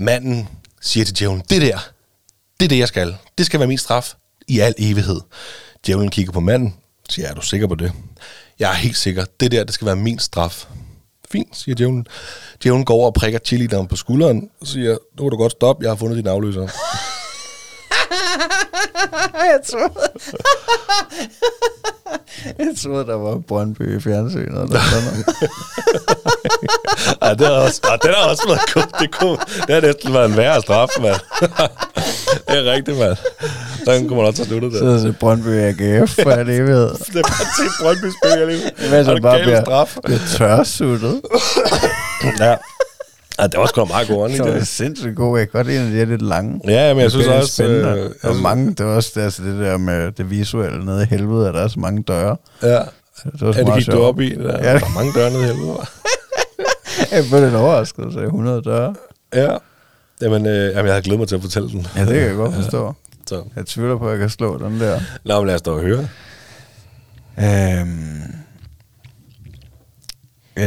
Manden siger til djævlen, det der, det er det, jeg skal. Det skal være min straf i al evighed. Djævlen kigger på manden, siger, er du sikker på det? Jeg er helt sikker. Det der, det skal være min straf. Fint, siger djævlen. Djævlen går over og prikker chili på skulderen og siger, nu kan du godt stoppe, jeg har fundet din afløser. <laughs> <laughs> jeg troede... <laughs> jeg troede, der var Brøndby i fjernsynet. Eller sådan noget. <laughs> Ej, det har også, ej, den har også været god. Det, kunne, det har næsten været en værre straf, mand. det er rigtigt, mand. Sådan kunne man også have sluttet det. Så er Brøndby AGF for al evighed. Det er bare til Brøndby spiller lige. Hvad så Er bare bliver, bliver tørsuttet. Ja. Ja. det var sgu meget god Så ånd, er det. det sindssygt god. Jeg kan godt lide, at de er lidt lange. Ja, men jeg synes Det er også... spændende. Øh, jeg og synes- mange, det var også altså det der med det visuelle nede i helvede, at der er så mange døre. Ja. Det var Ja, så det meget gik du op i. Der, Ja. ja. der var mange døre nede i helvede. <laughs> Jeg blev lidt overrasket, så 100 døre. Ja. Jamen, øh, jamen, jeg havde glædet mig til at fortælle den. Ja, det kan jeg godt forstå. Så. Jeg tvivler på, at jeg kan slå den der. Nå, men lad os da høre. Øhm, øh,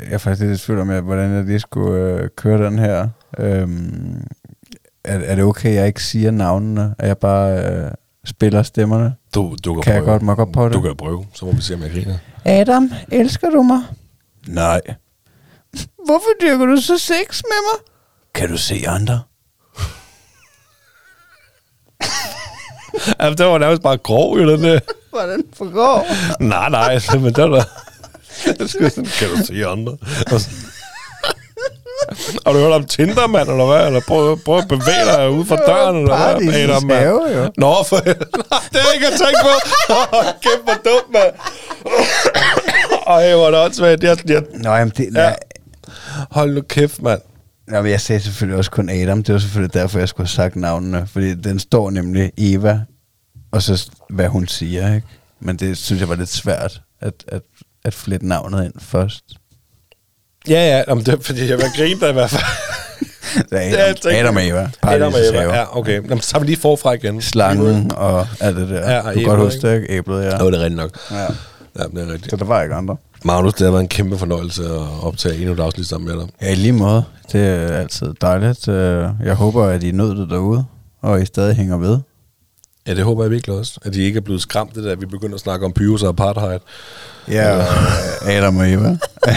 jeg er faktisk lidt i tvivl om, hvordan jeg lige skulle øh, køre den her. Øhm, er, er det okay, at jeg ikke siger navnene, at jeg bare øh, spiller stemmerne? Du, du kan, Kan jeg prøve. godt- jeg godt prøve det? Du kan prøve, så må vi se, om jeg griner. Adam, elsker du mig? Nej. Hvorfor dyrker du så sex med mig? Kan du se andre? <laughs> Jamen, det var nærmest bare grov, jo, den der. Hvordan forgår? nej, nej, men det var <laughs> Jeg skulle sådan, kan du se andre? Og så- Har du hørt om Tinder, mand, eller hvad? Eller prøv, prøv at bevæge dig ude for døren, eller hvad? Paradisets Adam, mand? have, jo. Nå, for <laughs> det jeg ikke tænkt på. Kæft, hvor dumt, mand. <coughs> Ej, hvor er det åndssvagt. Jeg, jeg, Nå, jamen det... Ja. Hold nu kæft, mand. Nå, men jeg sagde selvfølgelig også kun Adam. Det var selvfølgelig derfor, jeg skulle have sagt navnene. Fordi den står nemlig Eva, og så hvad hun siger, ikke? Men det synes jeg var lidt svært, at, at, at flette navnet ind først. Ja, ja, jamen, det er, fordi jeg var grint i hvert fald. <laughs> Så Ja, Adam, tænkte- Adam og Eva. Adam og Eva. Ja, okay. Jamen, så tager vi lige forfra igen. Slangen og alt det der. Ja, du kan æblet, godt huske ikke? det, ikke? Æblet, ja. Ja, det er rigtigt nok. ja. Ja, det er rigtigt. Så der var ikke andre. Magnus, det har været en kæmpe fornøjelse at optage endnu et afsnit sammen med dig. Ja, i lige måde. Det er altid dejligt. Øh, Jeg håber, at I nød det derude, og I stadig hænger ved. Ja, det håber jeg virkelig også. At de ikke er blevet skræmt, det der, at vi begynder at snakke om Pyrus og apartheid. Ja, Adam og Eva. <laughs>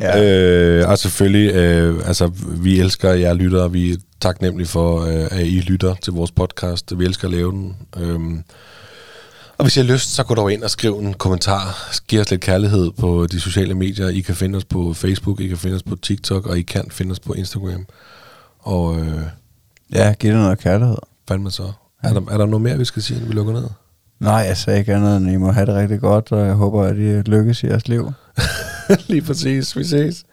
Ja. Øh, og selvfølgelig, øh, altså, vi elsker jer lyttere. Vi er taknemmelige for, øh, at I lytter til vores podcast. Vi elsker at lave den. Øhm, og hvis I har lyst, så gå dog ind og skriv en kommentar. Giv os lidt kærlighed på de sociale medier. I kan finde os på Facebook, I kan finde os på TikTok, og I kan finde os på Instagram. Og øh, Ja, giv det noget kærlighed. fandme så. Er der, er der noget mere, vi skal sige, inden vi lukker ned? Nej, jeg sagde ikke andet, end I må have det rigtig godt, og jeg håber, at I lykkes i jeres liv. <laughs> Lige præcis. Vi ses.